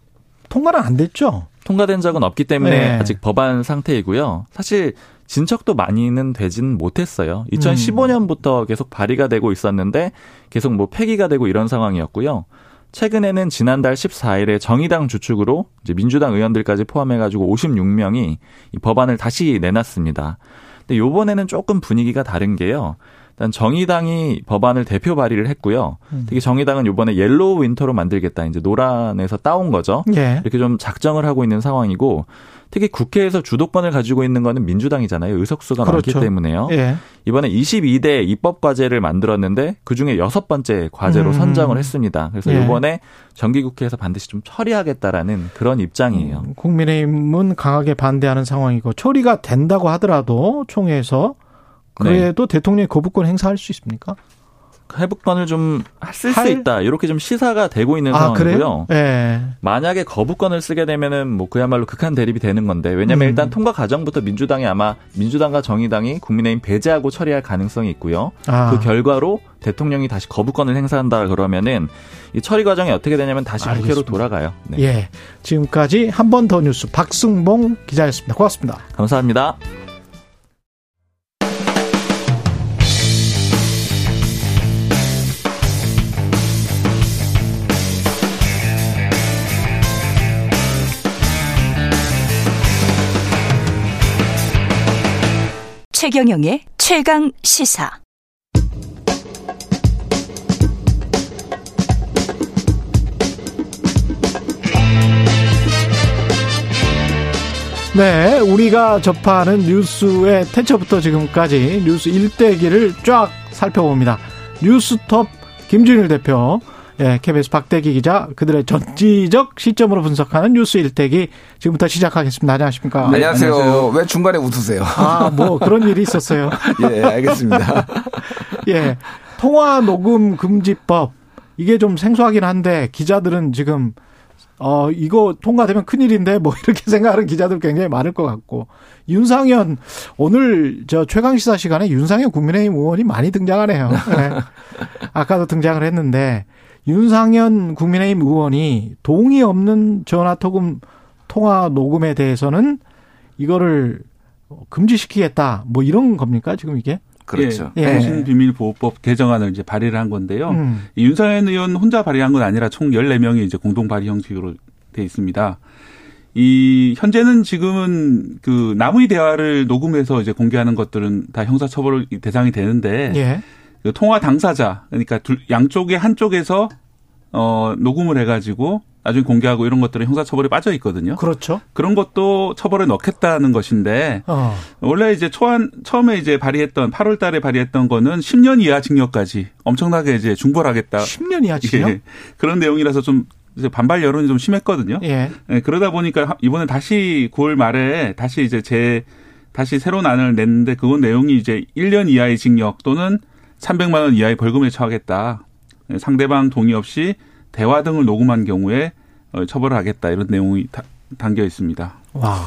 통과는 안 됐죠? 통과된 적은 없기 때문에 네. 아직 법안 상태이고요. 사실 진척도 많이는 되진 못했어요. 2015년부터 계속 발의가 되고 있었는데 계속 뭐 폐기가 되고 이런 상황이었고요. 최근에는 지난달 14일에 정의당 주축으로 이제 민주당 의원들까지 포함해가지고 56명이 이 법안을 다시 내놨습니다. 근데 요번에는 조금 분위기가 다른 게요. 일단 정의당이 법안을 대표 발의를 했고요. 특히 정의당은 요번에 Yellow Winter로 만들겠다. 이제 노란에서 따온 거죠. 예. 이렇게 좀 작정을 하고 있는 상황이고 특히 국회에서 주도권을 가지고 있는 거는 민주당이잖아요. 의석수가 많기 그렇죠. 때문에요. 예. 이번에 22대 입법 과제를 만들었는데 그중에 여섯 번째 과제로 음. 선정을 했습니다. 그래서 예. 이번에 정기국회에서 반드시 좀 처리하겠다라는 그런 입장이에요. 음, 국민의힘은 강하게 반대하는 상황이고 처리가 된다고 하더라도 총회에서 네. 그래도 대통령이 거부권 행사할 수 있습니까? 회복권을 좀 쓸수 할- 있다. 이렇게 좀 시사가 되고 있는 아? 상황이고요. 예. 만약에 거부권을 쓰게 되면은 뭐 그야말로 극한 대립이 되는 건데 왜냐면 음. 일단 통과 과정부터 민주당이 아마 민주당과 정의당이 국민의힘 배제하고 처리할 가능성이 있고요. 아. 그 결과로 대통령이 다시 거부권을 행사한다 그러면은 이 처리 과정이 어떻게 되냐면 다시 국회로 알겠습니다. 돌아가요. 네. 예. 지금까지 한 번 더 뉴스 박승봉 기자였습니다. 고맙습니다. 감사합니다. 최경영의 최강 시사. 네, 우리가 접하는 뉴스의 태초부터 지금까지 뉴스 일대기를 쫙 살펴봅니다. 뉴스톱 김준일 대표, 예, KBS 박대기 기자, 그들의 전지적 시점으로 분석하는 뉴스 일대기 지금부터 시작하겠습니다. 안녕하십니까? 네, 안녕하세요. 왜 중간에 웃으세요? 아, 뭐 그런 일이 있었어요. 예, 알겠습니다. 예, 통화 녹음 금지법 이게 좀 생소하긴 한데 기자들은 지금 어 이거 통과되면 큰일인데 뭐 이렇게 생각하는 기자들 굉장히 많을 것 같고 윤상현 오늘 저 최강 시사 시간에 윤상현 국민의힘 의원이 많이 등장하네요. 네. 아까도 등장을 했는데 윤상현 국민의힘 의원이 동의 없는 전화 통금 통화 녹음에 대해서는 이거를 금지시키겠다 뭐 이런 겁니까 지금 이게? 그렇죠. 예. 통신비밀보호법 개정안을 이제 발의를 한 건데요. 음. 이 윤상현 의원 혼자 발의한 건 아니라 총 14명이 이제 공동 발의 형식으로 돼 있습니다. 이 현재는 지금은 그 남의 대화를 녹음해서 이제 공개하는 것들은 다 형사처벌 대상이 되는데 예. 그 통화 당사자 그러니까 둘 양쪽의 한쪽에서 어 녹음을 해가지고 나중에 공개하고 이런 것들은 형사처벌에 빠져 있거든요. 그렇죠. 그런 것도 처벌에 넣겠다는 것인데 어. 원래 이제 초안 처음에 이제 발의했던 8월 달에 발의했던 거는 10년 이하 징역까지 엄청나게 이제 중벌하겠다. 10년 이하 징역? 예. 그런 내용이라서 좀 반발 여론이 좀 심했거든요. 예. 예, 그러다 보니까 이번에 다시 9월 말에 다시 이제 제 다시 새로운 안을 냈는데 그건 내용이 이제 1년 이하의 징역 또는 300만 원 이하의 벌금에 처하겠다. 예, 상대방 동의 없이 대화 등을 녹음한 경우에 어, 처벌을 하겠다 이런 내용이 다- 담겨 있습니다. 와.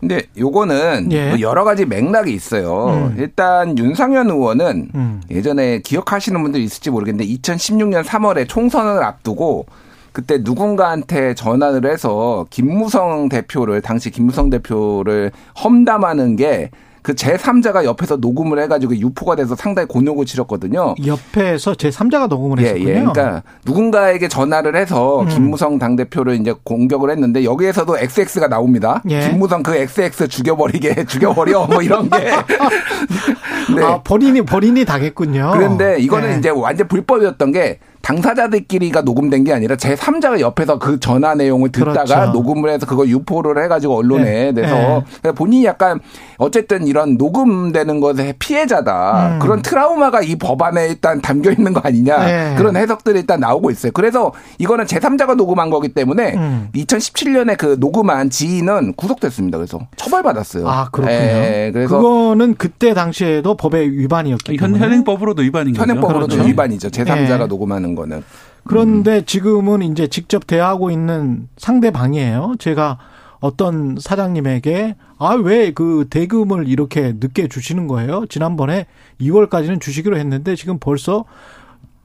근데 요거는 예. 뭐 여러 가지 맥락이 있어요. 음. 일단 윤상현 의원은 음. 예전에 기억하시는 분들 있을지 모르겠는데 2016년 3월에 총선을 앞두고 그때 누군가한테 전화를 해서 김무성 대표를 당시 김무성 대표를 험담하는 게 그 제3자가 옆에서 녹음을 해가지고 유포가 돼서 상당히 곤욕을 치렀거든요. 옆에서 제3자가 녹음을 예, 했었군요. 예. 그러니까 누군가에게 전화를 해서 음. 김무성 당대표를 이제 공격을 했는데 여기에서도 XX가 나옵니다. 예. 김무성 그 XX 죽여버리게 죽여버려 뭐 이런 게. 네. 아, 본인이 본인이 당했군요. 그런데 이거는 예. 이제 완전 불법이었던 게 당사자들끼리가 녹음된 게 아니라 제 3자가 옆에서 그 전화 내용을 듣다가 그렇죠. 녹음을 해서 그거 유포를 해가지고 언론에 네. 내서 네. 본인이 약간 어쨌든 이런 녹음되는 것의 피해자다 음. 그런 트라우마가 이 법안에 일단 담겨 있는 거 아니냐 네. 그런 해석들이 일단 나오고 있어요. 그래서 이거는 제 3자가 녹음한 거기 때문에 음. 2017년에 그 녹음한 지인은 구속됐습니다. 그래서 처벌받았어요. 아 그렇군요. 예, 그래서 그거는 그때 당시에도 법의 위반이었기 현, 때문에 현행법으로도 위반인 거죠. 현행법으로도 그렇죠. 위반이죠. 제 3자가 예. 녹음하는 거는. 그런데 지금은 이제 직접 대하고 있는 상대방이에요. 제가 어떤 사장님에게 아 왜 그 대금을 이렇게 늦게 주시는 거예요? 지난번에 2월까지는 주시기로 했는데 지금 벌써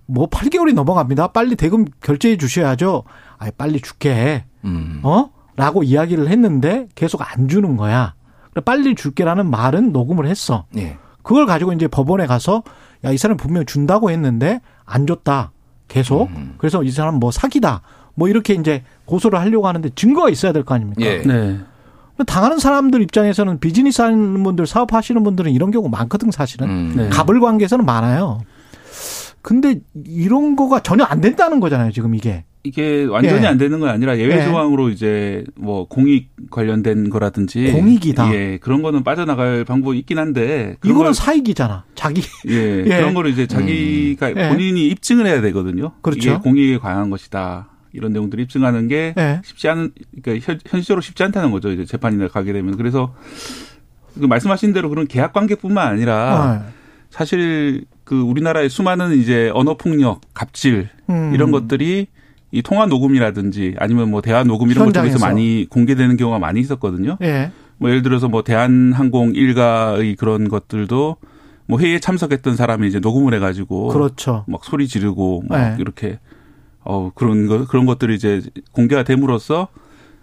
뭐 8개월이 넘어갑니다. 빨리 대금 결제해 주셔야죠. 아 빨리 줄게. 음. 어? 라고 이야기를 했는데 계속 안 주는 거야. 그래, 빨리 줄게라는 말은 녹음을 했어. 예. 그걸 가지고 이제 법원에 가서 야 이 사람 분명 히 준다고 했는데 안 줬다 계속 그래서 이 사람 뭐 사기다 뭐 이렇게 이제 고소를 하려고 하는데 증거가 있어야 될 거 아닙니까? 예. 네. 당하는 사람들 입장에서는 비즈니스 하는 분들 사업하시는 분들은 이런 경우 많거든 사실은 음. 네. 갑을 관계에서는 많아요. 근데 이런 거가 전혀 안 된다는 거잖아요 지금 이게. 이게 완전히 예. 안 되는 건 아니라 예외 예. 조항으로 이제 뭐 공익 관련된 거라든지 공익이다. 예 그런 거는 빠져나갈 방법이 있긴 한데 그런 이거는 걸- 사익이잖아. 자기. 예, 예. 그런 거를 이제 자기가 예. 본인이 입증을 해야 되거든요. 그렇죠. 이게 공익에 관한 것이다. 이런 내용들을 입증하는 게 예. 쉽지 않은 그러니까 현, 현실적으로 쉽지 않다는 거죠. 이제 재판이나 가게 되면 그래서 그 말씀하신 대로 그런 계약 관계뿐만 아니라 어. 사실 그 우리나라의 수많은 이제 언어 폭력, 갑질 음. 이런 것들이 이 통화 녹음이라든지 아니면 뭐 대화 녹음 이런 것 쪽에서 현장에서. 많이 공개되는 경우가 많이 있었거든요. 예. 뭐 예를 들어서 뭐 대한항공 일가의 그런 것들도 뭐 회의에 참석했던 사람이 이제 녹음을 해가지고 그렇죠. 막 소리 지르고 막 네. 이렇게 어 그런 거 그런 것들이 이제 공개가 됨으로써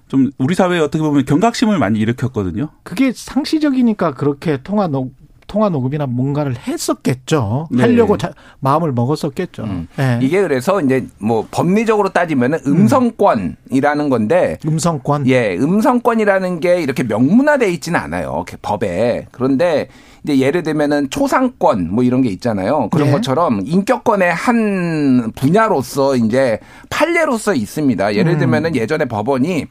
좀 우리 사회에 어떻게 보면 경각심을 많이 일으켰거든요. 그게 상시적이니까 그렇게 통화 녹 통화 녹음이나 뭔가를 했었겠죠. 네. 하려고 자, 마음을 먹었었겠죠. 음. 예. 이게 그래서 이제 뭐 법리적으로 따지면은 음성권이라는 건데 음성권. 예, 음성권이라는 게 이렇게 명문화돼 있지는 않아요. 법에. 그런데 이제 예를 들면은 초상권 뭐 이런 게 있잖아요. 그런 예. 것처럼 인격권의 한 분야로서 이제 판례로서 있습니다. 예를 음. 들면은 예전에 법원이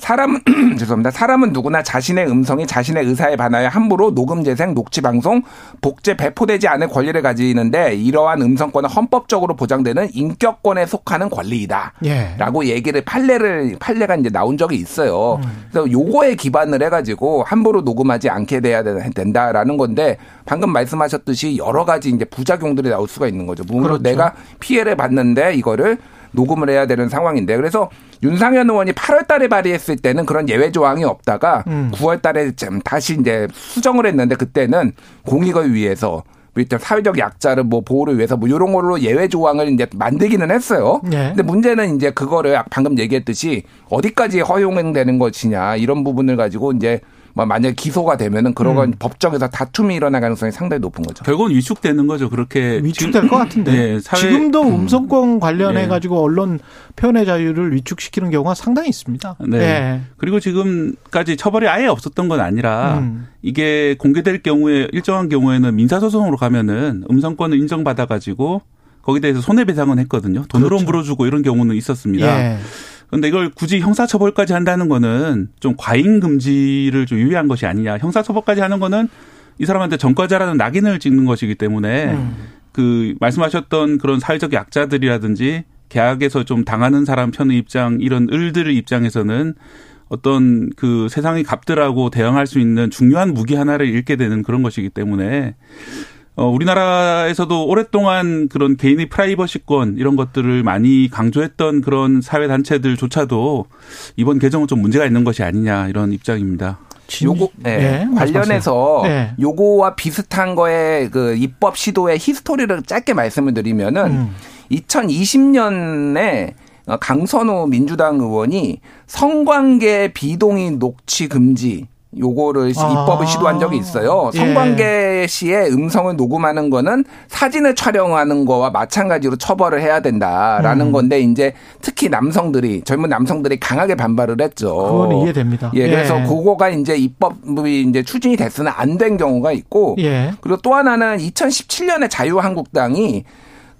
사람 죄송합니다. 사람은 누구나 자신의 음성이 자신의 의사에 반하여 함부로 녹음 재생, 녹취 방송, 복제 배포되지 않을 권리를 가지는데 이러한 음성권은 헌법적으로 보장되는 인격권에 속하는 권리이다. 예. 라고 얘기를 판례를 판례가 이제 나온 적이 있어요. 음. 그래서 요거에 기반을 해 가지고 함부로 녹음하지 않게 돼야 된- 된다라는 건데 방금 말씀하셨듯이 여러 가지 이제 부작용들이 나올 수가 있는 거죠. 물론 그렇죠. 내가 피해를 봤는데 이거를 녹음을 해야 되는 상황인데 그래서 윤상현 의원이 8월 달에 발의했을 때는 그런 예외 조항이 없다가 음. 9월 달에 좀 다시 이제 수정을 했는데 그때는 공익을 위해서 뭐 일단 사회적 약자를 뭐 보호를 위해서 뭐 이런 걸로 예외 조항을 이제 만들기는 했어요. 예. 근데 문제는 이제 그거를 방금 얘기했듯이 어디까지 허용되는 것이냐 이런 부분을 가지고 이제 뭐 만약 기소가 되면은 그런 건 법정에서 다툼이 일어날 가능성이 상당히 높은 거죠. 결국은 위축되는 거죠. 그렇게 위축될 것 같은데. 네, 사회- 지금도 음성권 관련해 예. 가지고 언론 표현의 자유를 위축시키는 경우가 상당히 있습니다. 네. 예. 그리고 지금까지 처벌이 아예 없었던 건 아니라 음. 이게 공개될 경우에 일정한 경우에는 민사소송으로 가면은 음성권을 인정받아 가지고 거기에 대해서 손해배상은 했거든요. 돈으로 그렇죠. 물어주고 이런 경우는 있었습니다. 예. 그런데 이걸 굳이 형사처벌까지 한다는 거는 좀 과잉 금지를 좀 유의한 것이 아니냐. 형사처벌까지 하는 거는 이 사람한테 전과자라는 낙인을 찍는 것이기 때문에 음. 그 말씀하셨던 그런 사회적 약자들이라든지 계약에서 좀 당하는 사람 편의 입장 이런 을들의 입장에서는 어떤 그 세상의 값들하고 대응할 수 있는 중요한 무기 하나를 잃게 되는 그런 것이기 때문에 어, 우리나라에서도 오랫동안 그런 개인의 프라이버시권 이런 것들을 많이 강조했던 그런 사회 단체들조차도 이번 개정은 좀 문제가 있는 것이 아니냐 이런 입장입니다. 요거 예, 예, 관련해서 말씀하세요. 예. 요거와 비슷한 거에 그 입법 시도의 히스토리를 짧게 말씀을 드리면은 음. 2020년에 강선우 민주당 의원이 성관계 비동의 녹취 금지 요거를 시- 아. 입법을 시도한 적이 있어요. 예. 성관계 시에 음성을 녹음하는 거는 사진을 촬영하는 거와 마찬가지로 처벌을 해야 된다라는 음. 건데 이제 특히 남성들이 젊은 남성들이 강하게 반발을 했죠. 그거는 이해됩니다. 예, 그래서 예. 그거가 이제 입법이 이제 추진이 됐으나 안 된 경우가 있고 예. 그리고 또 하나는 2017년에 자유한국당이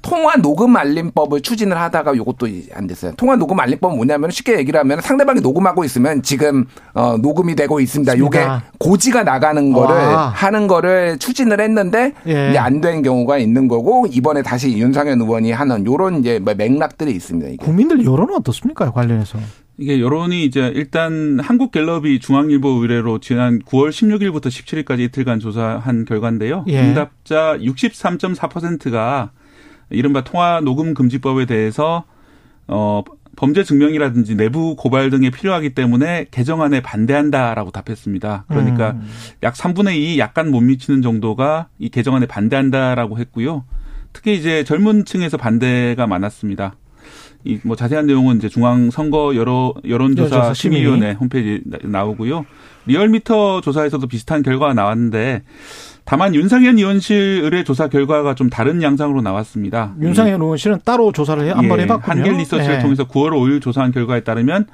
통화 녹음 알림법을 추진을 하다가 요것도 안 됐어요. 통화 녹음 알림법은 뭐냐면 쉽게 얘기를 하면 상대방이 녹음하고 있으면 지금 어 녹음이 되고 있습니다. 요게. 고지가 나가는 거를 와. 하는 거를 추진을 했는데 예. 이제 안 된 경우가 있는 거고 이번에 다시 윤상현 의원이 하는 요런 이제 뭐 맥락들이 있습니다. 이게. 국민들 여론은 어떻습니까? 관련해서. 이게 여론이 이제 일단 한국갤럽이 중앙일보 의뢰로 지난 9월 16일부터 17일까지 이틀간 조사한 결과인데요. 예. 응답자 63.4%가 이른바 통화 녹음 금지법에 대해서 어 범죄 증명이라든지 내부 고발 등에 필요하기 때문에 개정안에 반대한다라고 답했습니다. 그러니까 음. 약 3분의 2 약간 못 미치는 정도가 이 개정안에 반대한다라고 했고요. 특히 이제 젊은 층에서 반대가 많았습니다. 이 뭐 자세한 내용은 이제 중앙 선거 여론 여론조사 여론조사 심의. 심의위원회 홈페이지 나- 나오고요. 리얼미터 조사에서도 비슷한 결과가 나왔는데 다만 윤상현 의원실 의뢰 조사 결과가 좀 다른 양상으로 나왔습니다. 윤상현 의원실은 따로 조사를 해- 한번 예, 해봤군요. 한길 리서치를 예. 통해서 9월 5일 조사한 결과에 따르면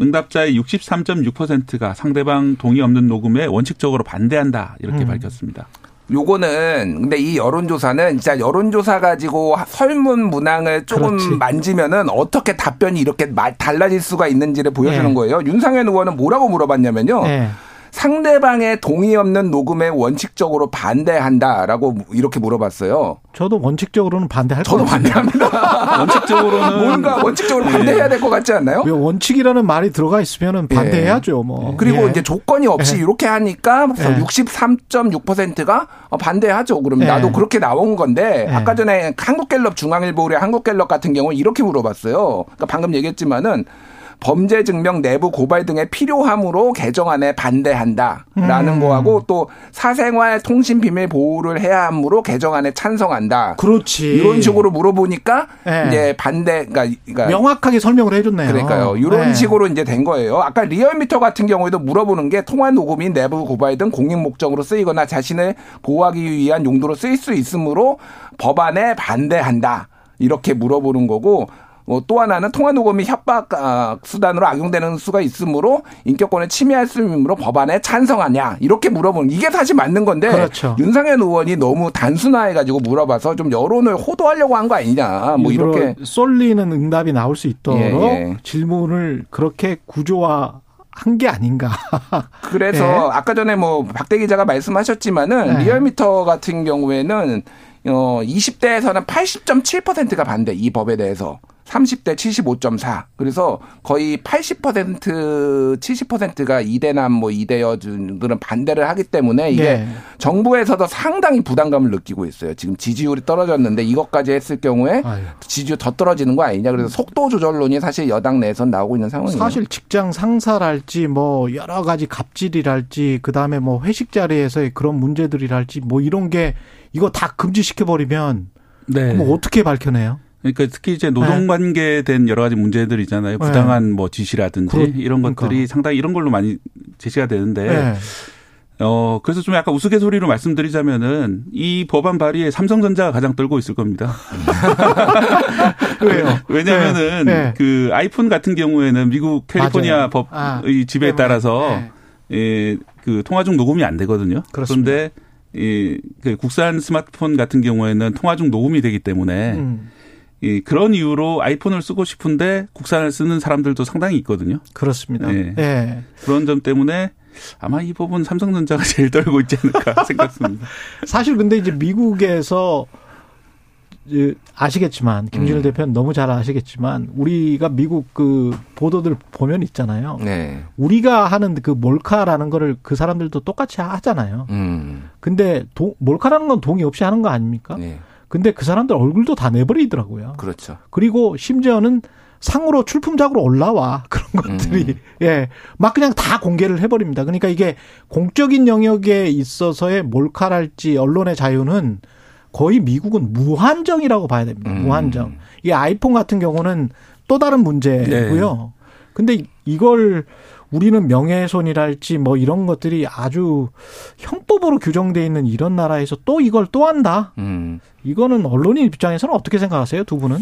응답자의 63.6%가 상대방 동의 없는 녹음에 원칙적으로 반대한다 이렇게 음. 밝혔습니다. 요거는 근데 이 여론조사는 진짜 여론조사 가지고 설문 문항을 조금 그렇지. 만지면은 어떻게 답변이 이렇게 마- 달라질 수가 있는지를 보여주는 예. 거예요. 윤상현 의원은 뭐라고 물어봤냐면요. 예. 상대방의 동의 없는 녹음에 원칙적으로 반대한다라고 이렇게 물어봤어요. 저도 원칙적으로는 반대할 저도 것 같습니다. 반대합니다. 원칙적으로는 뭔가 원칙적으로 예. 반대해야 될 것 같지 않나요? 왜 원칙이라는 말이 들어가 있으면 반대해야죠. 뭐. 그리고 예. 이제 조건이 없이 예. 이렇게 하니까 예. 63.6%가 반대하죠. 그럼 예. 나도 그렇게 나온 건데 예. 아까 전에 한국갤럽 중앙일보 의뢰 한국갤럽 같은 경우 는 이렇게 물어봤어요. 그러니까 방금 얘기했지만은 범죄 증명 내부 고발 등의 필요함으로 개정안에 반대한다라는 음. 거하고 또 사생활 통신 비밀 보호를 해야 하므로 개정안에 찬성한다. 그렇지. 이런 식으로 물어보니까 예. 이제 반대 그러니까, 그러니까 명확하게 설명을 해줬네요. 그러니까요. 이런 예. 식으로 이제 된 거예요. 아까 리얼미터 같은 경우에도 물어보는 게 통화 녹음이 내부 고발 등 공익 목적으로 쓰이거나 자신을 보호하기 위한 용도로 쓰일 수 있으므로 법안에 반대한다. 이렇게 물어보는 거고 뭐 또 하나는 통화 녹음이 협박 아, 수단으로 악용되는 수가 있으므로 인격권을 침해할 수 있으므로 법안에 찬성하냐 이렇게 물어보는 이게 사실 맞는 건데 그렇죠. 윤상현 의원이 너무 단순화해 가지고 물어봐서 좀 여론을 호도하려고 한 거 아니냐 뭐 이렇게 쏠리는 응답이 나올 수 있도록 예, 예. 질문을 그렇게 구조화 한게 아닌가. 그래서 예. 아까 전에 뭐 박대 기자가 말씀하셨지만은 네. 리얼미터 같은 경우에는 어 20대에서는 80.7%가 반대 이 법에 대해서 30대 75.4. 그래서 거의 80% 70%가 이대남 뭐 이대여들은 반대를 하기 때문에 이게 예. 정부에서도 상당히 부담감을 느끼고 있어요. 지금 지지율이 떨어졌는데 이것까지 했을 경우에 아유. 지지율 더 떨어지는 거 아니냐. 그래서 속도 조절론이 사실 여당 내에서 나오고 있는 상황이에요. 사실 직장 상사랄지 뭐 여러 가지 갑질이랄지 그다음에 뭐 회식 자리에서의 그런 문제들이랄지 뭐 이런 게 이거 다 금지시켜 버리면 네. 뭐 어떻게 밝혀내요? 그러니까 특히 이제 노동 관계에 된 여러 가지 문제들 있잖아요. 네. 부당한 뭐 지시라든지 그러- 이런 것들이 그러니까. 상당히 이런 걸로 많이 제시가 되는데 네. 어 그래서 좀 약간 우스갯소리로 말씀드리자면은 이 법안 발의에 삼성전자가 가장 떨고 있을 겁니다. 왜요? 왜냐면은 네, 네. 그 아이폰 같은 경우에는 미국 캘리포니아 맞아요. 법의 아, 지배에 때문에. 따라서 네. 예, 그 통화 중 녹음이 안 되거든요. 그렇습니다. 그런데 이, 그 국산 스마트폰 같은 경우에는 통화 중 녹음이 되기 때문에 음, 이 그런 이유로 아이폰을 쓰고 싶은데 국산을 쓰는 사람들도 상당히 있거든요. 그렇습니다. 네. 예. 그런 점 때문에 아마 이 법은 삼성전자가 제일 떨고 있지 않을까 생각합니다. 사실 근데 이제 미국에서 아시겠지만 김준일 음. 대표는 너무 잘 아시겠지만 우리가 미국 그 보도들 보면 있잖아요. 네. 우리가 하는 그 몰카라는 거를 그 사람들도 똑같이 하잖아요. 음. 근데 도, 몰카라는 건 동의 없이 하는 거 아닙니까? 네. 근데 그 사람들 얼굴도 다 내버리더라고요. 그렇죠. 그리고 심지어는 상으로 출품작으로 올라와 그런 것들이 예막 그냥 다 공개를 해버립니다. 그러니까 이게 공적인 영역에 있어서의 몰카랄지 언론의 자유는 거의 미국은 무한정이라고 봐야 됩니다. 음. 무한정. 이 아이폰 같은 경우는 또 다른 문제고요. 근데 이걸 우리는 명예훼손이랄지 뭐 이런 것들이 아주 형법으로 규정돼 있는 이런 나라에서 또 이걸 또 한다. 음. 이거는 언론인 입장에서는 어떻게 생각하세요, 두 분은?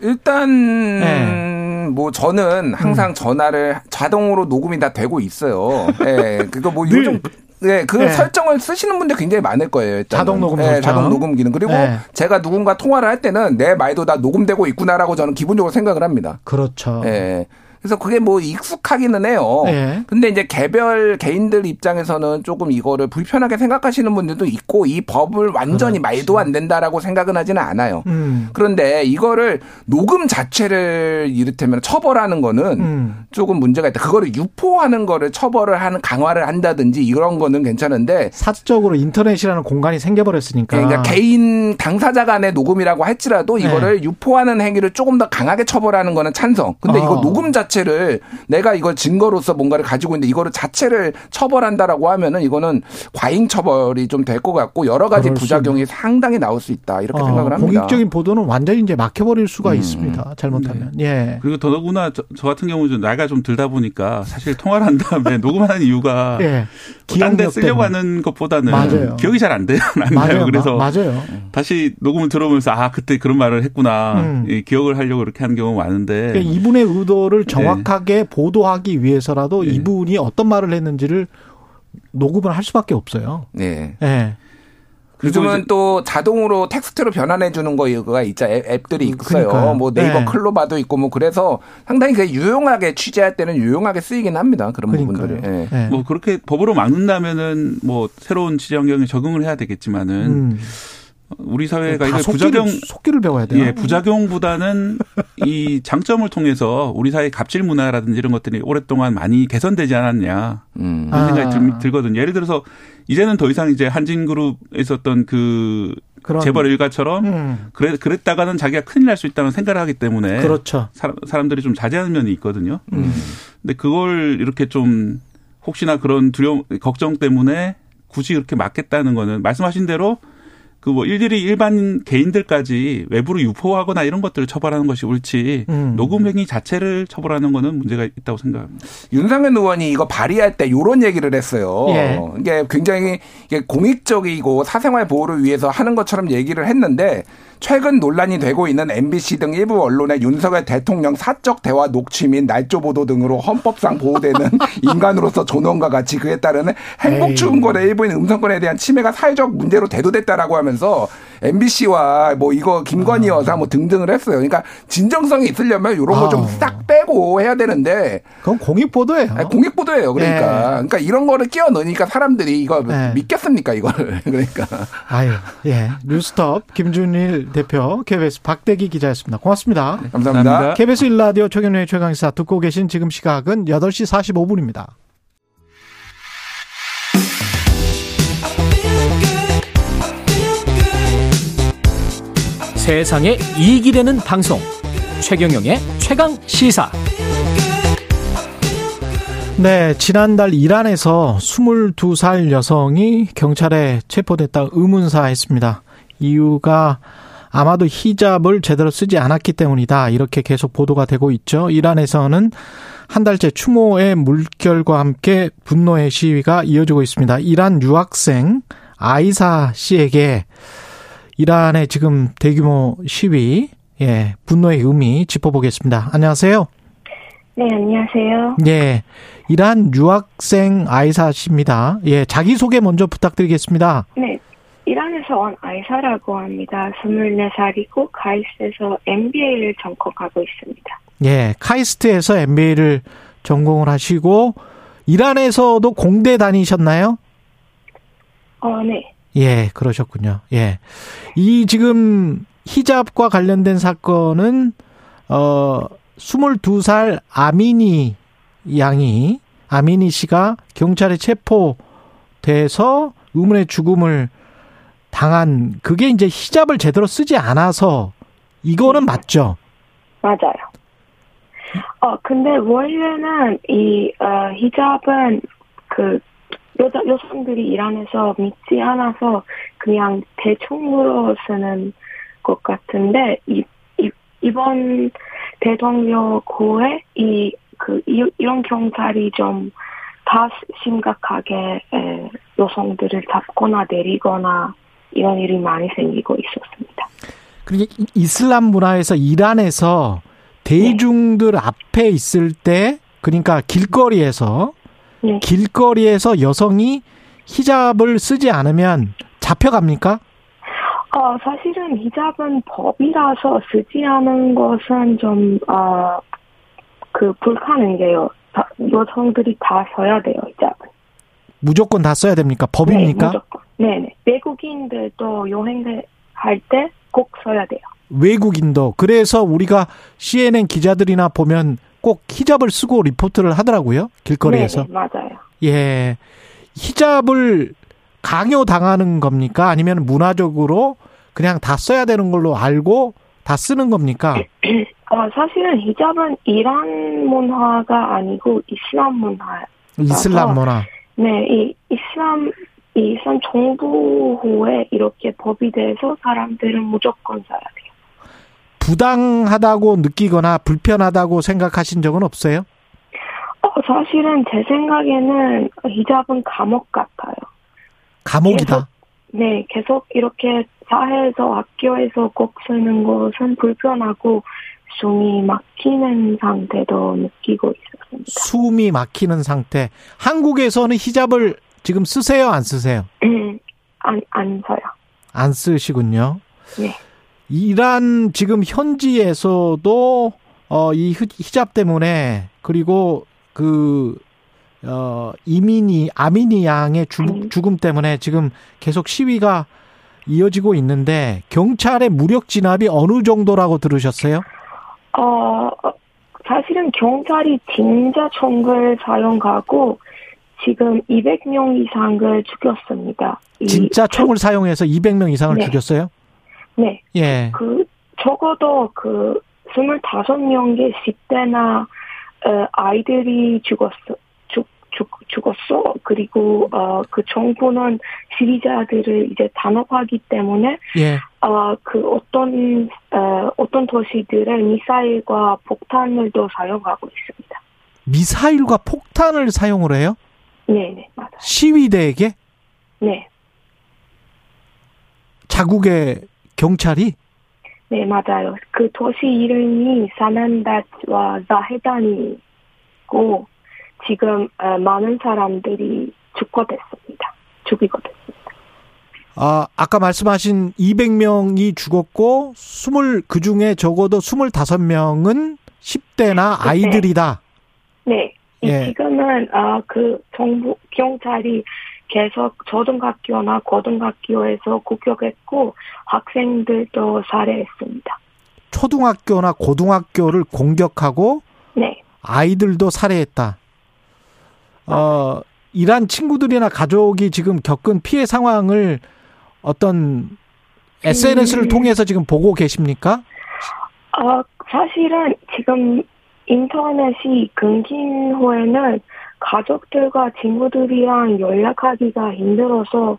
일단 네. 뭐 저는 음. 항상 전화를 자동으로 녹음이 다 되고 있어요. 예. 그거 뭐늘 요즘 네, 그 네. 설정을 쓰시는 분들 굉장히 많을 거예요. 일단은. 자동 녹음 네. 자동 녹음 기능. 그리고 네. 제가 누군가 통화를 할 때는 내 말도 다 녹음되고 있구나라고 저는 기본적으로 생각을 합니다. 그렇죠. 예. 그래서 그게 뭐 익숙하기는 해요. 예. 근데 이제 개별 개인들 입장에서는 조금 이거를 불편하게 생각하시는 분들도 있고 이 법을 완전히 말도 안 된다라고 생각은 하지는 않아요. 음. 그런데 이거를 녹음 자체를 이를테면 처벌하는 거는 음. 조금 문제가 있다. 그거를 유포하는 거를 처벌을 하는 강화를 한다든지 이런 거는 괜찮은데 사적으로 인터넷이라는 공간이 생겨버렸으니까. 그러니까 개인 당사자 간의 녹음이라고 할지라도 네. 이거를 유포하는 행위를 조금 더 강하게 처벌하는 거는 찬성. 근데 이거 어. 녹음 자 체를 내가 이걸 증거로서 뭔가를 가지고 있는데 이거를 자체를 처벌한다라고 하면은 이거는 과잉 처벌이 좀 될 것 같고 여러 가지 부작용이 상당히 나올 수 있다 이렇게 어, 생각을 합니다. 공익적인 보도는 완전히 이제 막혀버릴 수가 음. 있습니다. 잘못하면. 예. 그리고 더더구나 저, 저 같은 경우는 나이가 좀 들다 보니까 사실 통화를 한 다음에 녹음하는 이유가 예. 딴데 기억력 쓰려고 때문에. 하는 것보다는 맞아요. 기억이 잘 안 돼요. 안 맞아요. 나요. 그래서 마- 맞아요. 다시 녹음을 들어보면서 아 그때 그런 말을 했구나 음. 이 기억을 하려고 이렇게 하는 경우가 많은데 그러니까 이분의 의도를 네. 정확하게 보도하기 위해서라도 이분이 어떤 말을 했는지를 녹음을 할 수밖에 없어요. 네. 예. 요즘은 또 자동으로 텍스트로 변환해 주는 거가 있죠. 앱, 앱들이 있어요. 그러니까요. 뭐 네이버 네. 클로바도 있고 뭐 그래서 상당히 그 유용하게 취재할 때는 유용하게 쓰이긴 합니다. 그런 그러니까요. 부분들이. 예. 뭐 그렇게 법으로 막는다면은 뭐 새로운 취재 환경에 적응을 해야 되겠지만은 음. 우리 사회가 다 이게 부작용 속기를 배워야 돼요. 예, 부작용보다는 이 장점을 통해서 우리 사회 갑질 문화라든지 이런 것들이 오랫동안 많이 개선되지 않았냐 음. 그런 생각이 아. 들, 들거든요. 예를 들어서 이제는 더 이상 이제 한진그룹에 있었던 그 그런- 재벌 일가처럼 음. 그래 그랬다가는 자기가 큰일 날 수 있다는 생각을 하기 때문에 그렇죠. 사람, 사람들이 좀 자제하는 면이 있거든요. 음. 근데 그걸 이렇게 좀 혹시나 그런 두려움 걱정 때문에 굳이 이렇게 막겠다는 거는 말씀하신 대로 그 뭐 일일이 일반 개인들까지 외부로 유포하거나 이런 것들을 처벌하는 것이 옳지 음. 녹음 행위 자체를 처벌하는 거는 문제가 있다고 생각합니다. 윤상현 의원이 이거 발의할 때 요런 얘기를 했어요. 예. 이게 굉장히 이게 공익적이고 사생활 보호를 위해서 하는 것처럼 얘기를 했는데 최근 논란이 되고 있는 MBC 등 일부 언론의 윤석열 대통령 사적 대화 녹취 및 날조 보도 등으로 헌법상 보호되는 인간으로서 존엄과 같이 그에 따르는 행복 추구권의 일부인 음성권에 대한 침해가 사회적 문제로 대두됐다라고 하면서 MBC와 뭐 이거 김건희 여사 뭐 등등을 했어요. 그러니까 진정성이 있으려면 이런 거좀 아우. 싹 빼고 해야 되는데 그건 공익 보도예요. 아니, 공익 보도예요. 그러니까. 네. 그러니까 이런 거를 끼워 넣으니까 사람들이 이거 네. 믿겠습니까, 이거를. 그러니까. 아유, 예. 뉴스톱 김준일 대표, KBS 박대기 기자였습니다. 고맙습니다. 감사합니다. 감사합니다. KBS 일라디오 최경련의 최강시사 듣고 계신 지금 시각은 8시 45분입니다. 세상에 이익이 되는 방송 최경영의 최강 시사 네, 지난달 이란에서 22살 여성이 경찰에 체포됐다 의문사했습니다. 이유가 아마도 히잡을 제대로 쓰지 않았기 때문이다. 이렇게 계속 보도가 되고 있죠. 이란에서는 한 달째 추모의 물결과 함께 분노의 시위가 이어지고 있습니다. 이란 유학생 아이사 씨에게 이란의 지금 대규모 시위, 예, 분노의 의미 짚어보겠습니다. 안녕하세요. 네, 안녕하세요. 예. 이란 유학생 아이사 씨입니다. 예, 자기소개 먼저 부탁드리겠습니다. 네, 이란에서 온 아이사라고 합니다. 24살이고 가이스에서 MBA를 전공하고 있습니다. 예, 카이스트에서 MBA를 전공을 하시고 이란에서도 공대 다니셨나요? 어, 네. 예, 그러셨군요. 예. 이 지금 히잡과 관련된 사건은 어 22살 아미니 양이 아미니 씨가 경찰에 체포돼서 의문의 죽음을 당한 그게 이제 히잡을 제대로 쓰지 않아서 이거는 맞죠. 맞아요. 어, 근데 원래는 이, 어, 히잡은 그, 여자, 여성들이 이란에서 믿지 않아서 그냥 대충으로 쓰는 것 같은데, 이, 이, 이번 대통령 고에 이, 그, 이, 이런 경찰이 좀 다 심각하게 에, 여성들을 잡거나 내리거나 이런 일이 많이 생기고 있었습니다. 이- 이슬람 문화에서 이란에서 대중들 앞에 있을 때 그러니까 길거리에서 네. 길거리에서 여성이 히잡을 쓰지 않으면 잡혀갑니까? 어, 사실은 히잡은 법이라서 쓰지 않은 것은 좀, 어, 그, 불가능해요. 다- 여성들이 다 써야 돼요, 히잡은. 무조건 다 써야 됩니까? 법입니까? 네, 무조건. 네네. 외국인들도 여행을 할 때 꼭 써야 돼요. 외국인도. 그래서 우리가 CNN 기자들이나 보면 꼭 히잡을 쓰고 리포트를 하더라고요. 길거리에서. 네네, 맞아요. 예. 히잡을 강요당하는 겁니까? 아니면 문화적으로 그냥 다 써야 되는 걸로 알고 다 쓰는 겁니까? 어, 사실은 히잡은 이란 문화가 아니고 이슬람 문화. 이슬람 문화. 네, 이 이슬람 이 이슬람 정부 후에 이렇게 법이 돼서 사람들은 무조건 써야 돼요. 부당하다고 느끼거나 불편하다고 생각하신 적은 없어요? 어, 사실은 제 생각에는 히잡은 감옥 같아요. 감옥이다. 네, 계속 이렇게 사회에서 학교에서 꼭 쓰는 것은 불편하고 숨이 막히는 상태도 느끼고 있었습니다. 숨이 막히는 상태. 한국에서는 히잡을 지금 쓰세요? 안 쓰세요? 안, 안 써요. 안 쓰시군요. 네. 이란 지금 현지에서도 어, 이 히- 히잡 때문에 그리고 그 어, 이민이 아미니 양의 죽, 죽음 때문에 지금 계속 시위가 이어지고 있는데 경찰의 무력 진압이 어느 정도라고 들으셨어요? 어, 어, 사실은 경찰이 진짜 총을 사용하고 지금 200명 이상을 죽였습니다. 이- 진짜 총을 사용해서 200명 이상을 네. 죽였어요? 네. 예. 그 적어도 그 25명의 10대나 어, 아이들이 죽었어. 죽, 죽었어. 그리고 어, 그 정부는 시위자들을 이제 단합하기 때문에 예. 어, 그 어떤 어, 어떤 도시들은 미사일과 폭탄을도 사용하고 있습니다. 미사일과 폭탄을 사용을 해요? 네, 네, 맞아요. 시위대에게 네, 자국의 경찰이 네, 맞아요. 그 도시 이름이 사난닷과 자헤단이고 지금 어, 많은 사람들이 죽고 됐습니다. 죽이고 됐습니다. 아, 아까 말씀하신 200명이 죽었고 20 그중에 적어도 25명은 10대나 아이들이다. 네. 이 예. 지금은 아, 그 정부 경찰이 계속 초등학교나 고등학교에서 공격했고 학생들도 살해했습니다. 초등학교나 고등학교를 공격하고 네. 아이들도 살해했다. 어, 이란 친구들이나 가족이 지금 겪은 피해 상황을 어떤 SNS를 음. 통해서 지금 보고 계십니까? 어, 사실은 지금 인터넷이 끊긴 후에는 가족들과 친구들이랑 연락하기가 힘들어서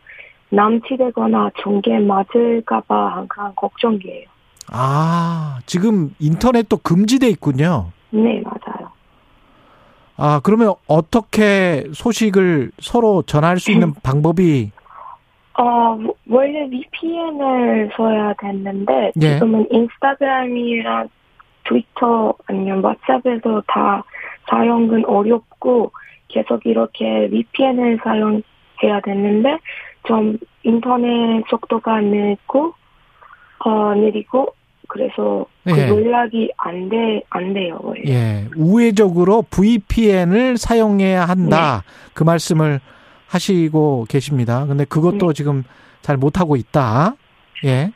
남치되거나 종계 맞을까봐 항상 걱정이에요. 아, 지금 인터넷도 금지돼 있군요. 네, 맞아요. 아, 그러면 어떻게 소식을 서로 전할 수 있는 방법이 어, 원래 VPN을 써야 됐는데, 예. 지금은 인스타그램이랑 트위터 아니면 왓츠앱에서 다 사용은 어렵고, 계속 이렇게 VPN을 사용해야 됐는데, 좀 인터넷 속도가 느리고, 어, 느리고, 그래서 그 예. 연락이 안 돼, 안 돼요, 원래. 예, 우회적으로 VPN을 사용해야 한다. 그 말씀을 하시고 계십니다. 근데 그것도 지금 잘 못하고 있다. 예.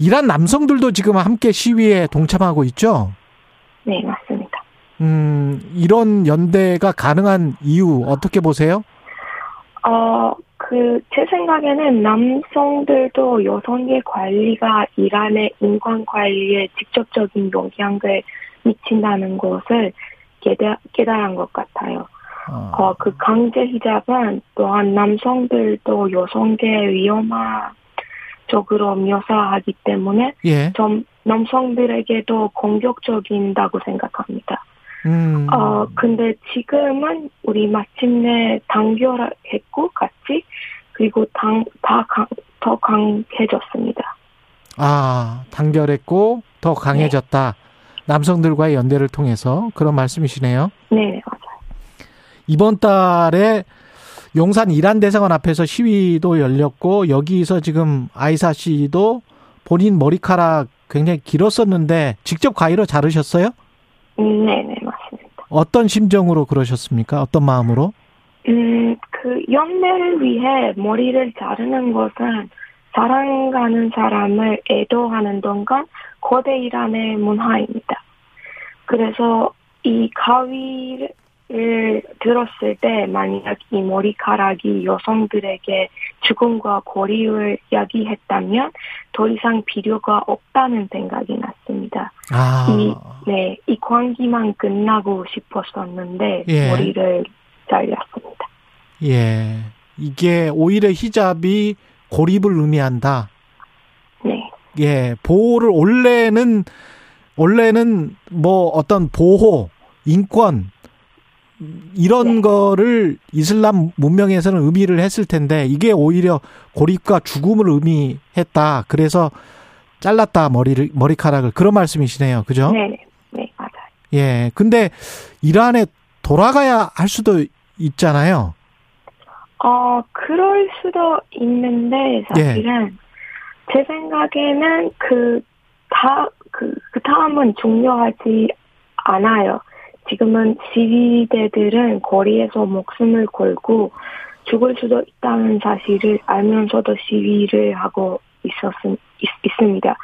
이란 남성들도 지금 함께 시위에 동참하고 있죠? 네, 맞습니다. 음, 이런 연대가 가능한 이유 어떻게 보세요? 어, 그, 제 생각에는 남성들도 여성의 관리가 이란의 인권 관리에 직접적인 영향을 미친다는 것을 깨달, 깨달은 것 같아요. 어, 그 강제 히잡은 또한 남성들도 여성의 위험적으로 묘사하기 때문에 예. 좀 남성들에게도 공격적인다고 생각합니다. 음. 어, 근데 지금은 우리 마침내 단결했고, 같이, 그리고 당, 다 강, 더 강해졌습니다. 아, 단결했고 더 강해졌다. 남성들과의 연대를 통해서 그런 말씀이시네요. 네, 맞아요. 이번 달에 용산 이란 대사관 앞에서 시위도 열렸고 여기서 지금 아이사 씨도 본인 머리카락 굉장히 길었었는데 직접 가위로 자르셨어요? 음, 네네, 맞습니다. 어떤 심정으로 그러셨습니까? 어떤 마음으로? 음, 그 연애를 위해 머리를 자르는 것은 사랑하는 사람을 애도하는 동안 고대 이란의 문화입니다. 그래서 이 가위를 들었을 때 만약 이 머리카락이 여성들에게 죽음과 고리를 야기했다면 더 이상 필요가 없다는 생각이 났습니다. 아, 이, 네, 이 광기만 끝나고 싶었었는데 예. 머리를 잘렸습니다. 예. 이게 오히려 히잡이 고립을 의미한다. 네. 예. 보호를 원래는 원래는 뭐 어떤 보호, 인권 이런 거를 이슬람 문명에서는 의미를 했을 텐데 이게 오히려 고립과 죽음을 의미했다. 그래서 잘랐다 머리를 머리카락을 그런 말씀이시네요. 그죠? 네네. 네, 맞아요. 예. 근데 이란에 돌아가야 할 수도 있잖아요. 어, 그럴 수도 있는데, 사실은, 제 생각에는 그, 다, 그, 그 다음은 중요하지 않아요. 지금은 시위대들은 거리에서 목숨을 걸고 죽을 수도 있다는 사실을 알면서도 시위를 하고 있었, 있, 있습니다.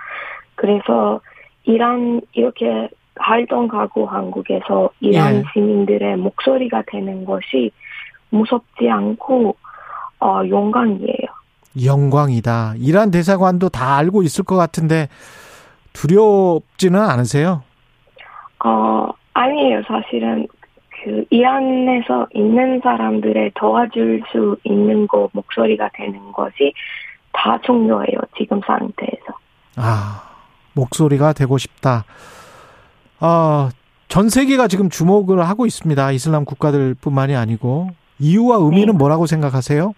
그래서 이란, 이렇게 활동하고 한국에서 이란 예. 시민들의 목소리가 되는 것이 무섭지 않고 어, 영광이에요. 영광이다. 이란 대사관도 다 알고 있을 것 같은데 두렵지는 않으세요? 어, 아니에요. 사실은 그 이란에서 있는 사람들의 도와줄 수 있는 거 목소리가 되는 것이 다 중요해요. 지금 상태에서. 아, 목소리가 되고 싶다. 아, 전 세계가 지금 주목을 하고 있습니다. 이슬람 국가들뿐만이 아니고 이유와 의미는 뭐라고 생각하세요?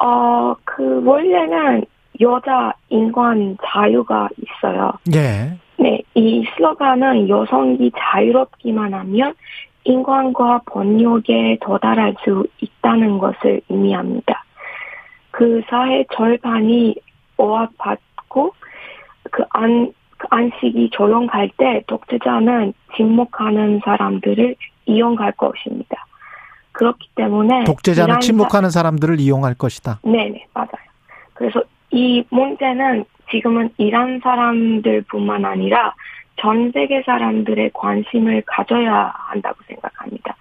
어, 그 원래는 여자 인권 자유가 있어요. 예. 네, 이 슬로건은 여성이 자유롭기만 하면 인권과 번역에 도달할 수 있다는 것을 의미합니다. 그 사회 절반이 억압받고 그 안, 그 안식이 조용할 때 독재자는 침묵하는 사람들을 이용할 것입니다. 그렇기 때문에 독재자는 침묵하는 사람들을 이용할 것이다. 네네, 맞아요. 그래서 이 문제는 지금은 이란 사람들뿐만 아니라 전 세계 사람들의 관심을 가져야 한다고 생각합니다.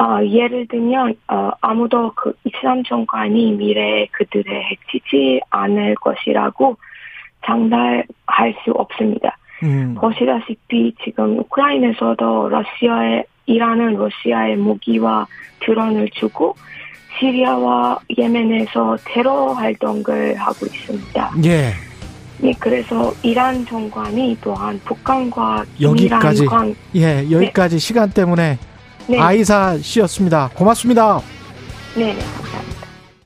어, 예를 들면 어, 아무도 그 이슬람 정권이 미래에 그들을 해치지 않을 것이라고 장담할 수 없습니다. 음. 보시다시피 지금 우크라이나에서도 러시아에 이란은 러시아에 무기와 드론을 주고 시리아와 예멘에서 테러 활동을 하고 있습니다. 예. 네, 그래서 이란 정권이 또한 북한과 여기까지 관, 예, 여기까지 시간 때문에 네. 아이사 씨였습니다. 고맙습니다. 네, 네.